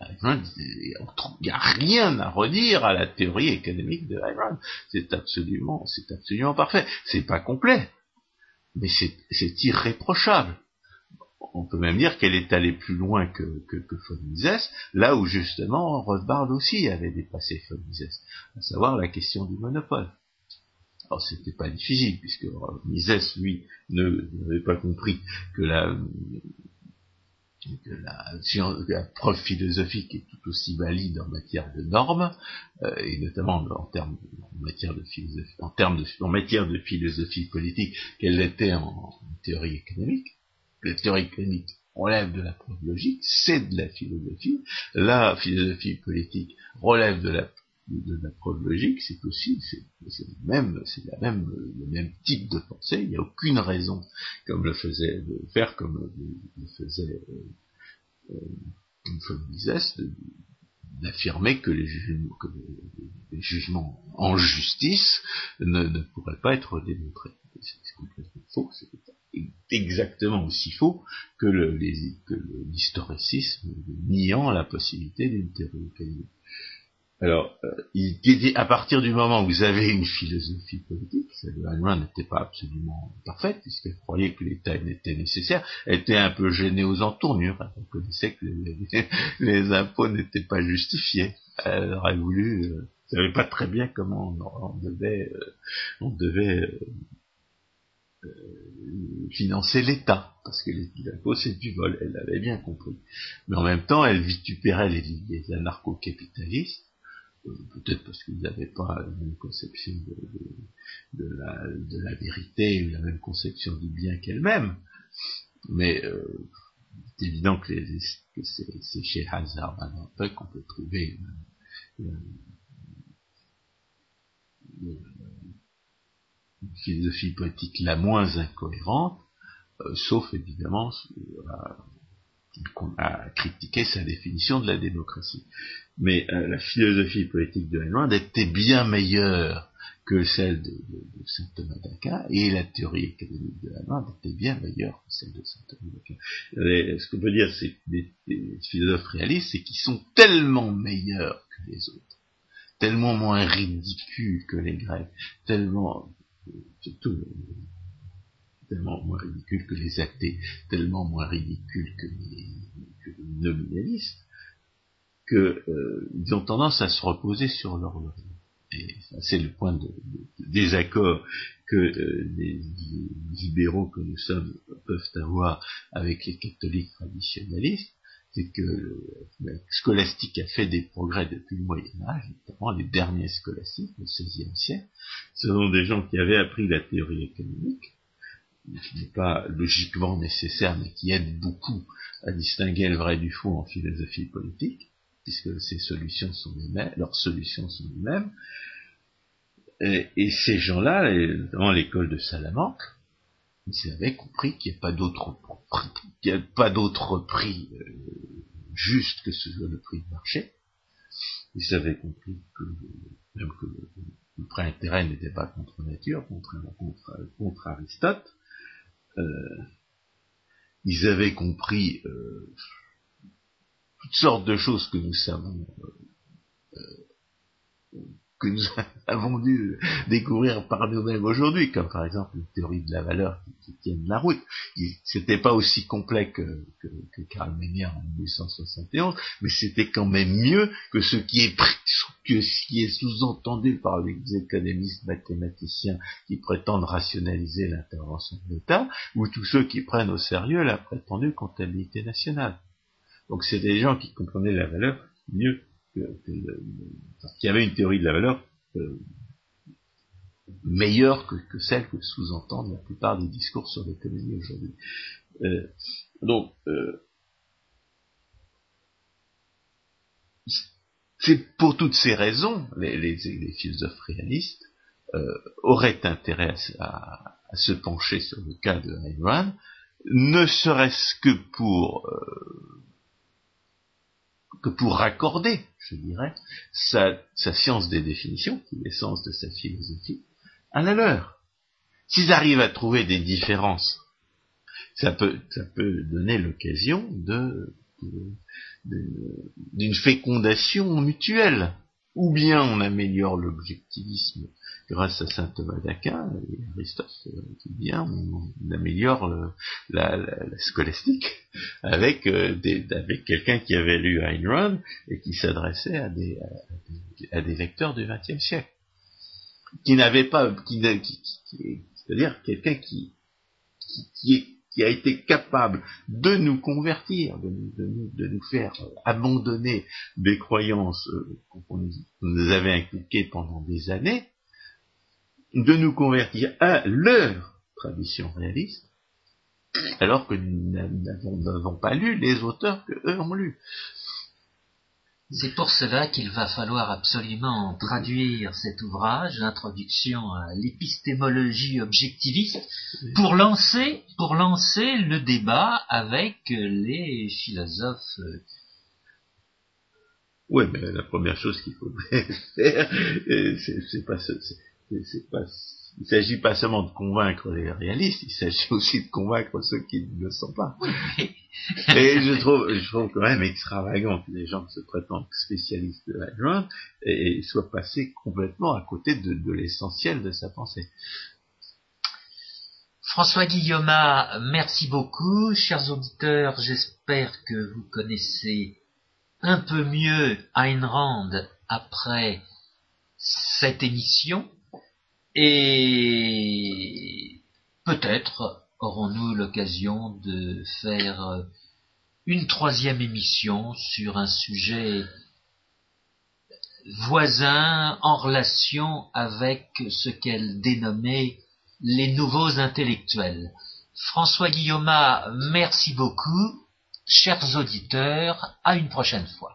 Heinemann. Il n'y a rien à redire à la théorie économique de Heinemann. C'est absolument, c'est absolument parfait. C'est pas complet, mais c'est irréprochable. On peut même dire qu'elle est allée plus loin que, que, que von Mises, là où justement Rothbard aussi avait dépassé von Mises, à savoir la question du monopole. Alors c'était pas difficile, puisque Mises, lui, n'avait pas compris que la, que la, preuve philosophique est tout aussi valide en matière de normes, euh, et notamment en en matière de philosophie, en en matière de philosophie politique qu'elle l'était en, théorie économique. La théorie économique relève de la preuve logique, c'est de la philosophie. La philosophie politique relève de la de la preuve logique, c'est aussi c'est même c'est la même le même type de pensée. Il n'y a aucune raison, comme le faisait de faire comme le, faisait euh, euh, d'affirmer que, les jugements, que les jugements en justice ne, ne pourraient pas être démontrés. C'est complètement faux. C'est exactement aussi faux que l'historicisme niant la possibilité d'une théorie alors, euh, il, à partir du moment où vous avez une philosophie politique, celle de n'était pas absolument parfaite, puisqu'elle croyait que l'État n'était nécessaire, elle était un peu gênée aux entournures, elle connaissait que les, impôts n'étaient pas justifiés, elle aurait voulu, euh, savait pas très bien comment on, devait, euh, on devait financer l'État, parce que l'impôt c'est du vol, elle l'avait bien compris. Mais en même temps, elle vitupérait les, les anarcho-capitalistes, euh, peut-être parce qu'ils n'avaient pas la même conception de, la, vérité, ou la même conception du bien qu'elle-même. Mais euh, c'est évident que, c'est chez Hazard qu'on peut trouver une, philosophie politique la moins incohérente, euh, sauf évidemment qu'on a critiqué sa définition de la démocratie. Mais euh, la philosophie politique de Ayn était bien meilleure que celle de, saint Thomas d'Aquin, et la théorie économique de Ayn était bien meilleure que celle de saint Thomas d'Aquin. Ce qu'on peut dire, c'est des, philosophes réalistes, c'est qu'ils sont tellement meilleurs que les autres, tellement moins ridicules que les Grecs, tellement, surtout, tellement moins ridicules que les athées, tellement moins ridicules que les, nominalistes, qu'ils euh, ont tendance à se reposer sur leur laurier. Et c'est le point de, désaccord que euh, les, libéraux que nous sommes peuvent avoir avec les catholiques traditionnalistes, c'est que la scolastique a fait des progrès depuis le Moyen Âge, notamment les derniers scolastiques, au XVIe siècle. Ce sont des gens qui avaient appris la théorie économique, qui n'est pas logiquement nécessaire, mais qui aide beaucoup à distinguer le vrai du faux en philosophie politique, puisque ces solutions sont les mêmes, leurs solutions sont les mêmes. Et, ces gens-là, dans l'école de Salamanque, ils avaient compris qu'il n'y a pas d'autre a pas d'autre prix euh, juste que ce soit le prix de marché. Ils avaient compris que même que le, prêt intérêt n'était pas contre nature, contre, Aristote, ils avaient compris euh, toutes sortes de choses que nous savons euh, que nous <laughs> avons dû découvrir par nous-mêmes aujourd'hui, comme par exemple une théorie de la valeur qui, tienne la route. C'était pas aussi complet que, Karl Meyer en 1871, mais c'était quand même mieux que ce qui est, que ce qui est sous-entendu par les économistes mathématiciens qui prétendent rationaliser l'intervention de l'État, ou tous ceux qui prennent au sérieux la prétendue comptabilité nationale. Donc c'est des gens qui comprenaient la valeur mieux que, qu'il y avait une théorie de la valeur euh, meilleure que, celle que sous-entendent la plupart des discours sur l'économie aujourd'hui. Euh, donc, euh, c'est pour toutes ces raisons, les, les, philosophes réalistes auraient intérêt à, se pencher sur le cas de Ayn ne serait-ce que pour que pour raccorder, je dirais, sa, science des définitions, qui est l'essence de sa philosophie, à la leur. S'ils arrivent à trouver des différences, ça peut, ça peut donner l'occasion d'une fécondation mutuelle. Ou bien on améliore l'objectivisme grâce à saint Thomas d'Aquin et Aristote qui bien, on, améliore la, scolastique avec, euh, avec quelqu'un qui avait lu Ayn Rand et qui s'adressait à des, à, des, lecteurs du XXe siècle, qui n'avait pas, qui, c'est-à-dire quelqu'un qui, qui, qui a été capable de nous convertir, de nous, de nous, faire abandonner des croyances euh, qu'on nous avait inculquées pendant des années, de nous convertir à leur tradition réaliste, alors que nous n'avons pas lu les auteurs que eux ont lus. C'est pour cela qu'il va falloir absolument traduire cet ouvrage, l'introduction à l'épistémologie objectiviste, pour lancer, pour lancer le débat avec les philosophes. Oui, mais la première chose qu'il faut <laughs> faire, c'est pas, c'est pas il ne s'agit pas seulement de convaincre les réalistes, il s'agit <laughs> aussi de convaincre ceux qui ne le sont pas. et je trouve, je trouve quand même extravagant que les gens qui se prétendent spécialistes de la et, soient passés complètement à côté de, l'essentiel de sa pensée. François Guillaume, merci beaucoup. Chers auditeurs, j'espère que vous connaissez un peu mieux Ayn Rand après cette émission. Et peut-être aurons-nous l'occasion de faire une troisième émission sur un sujet voisin en relation avec ce qu'elle dénommait les nouveaux intellectuels. François Guillaume, merci beaucoup. Chers auditeurs, à une prochaine fois.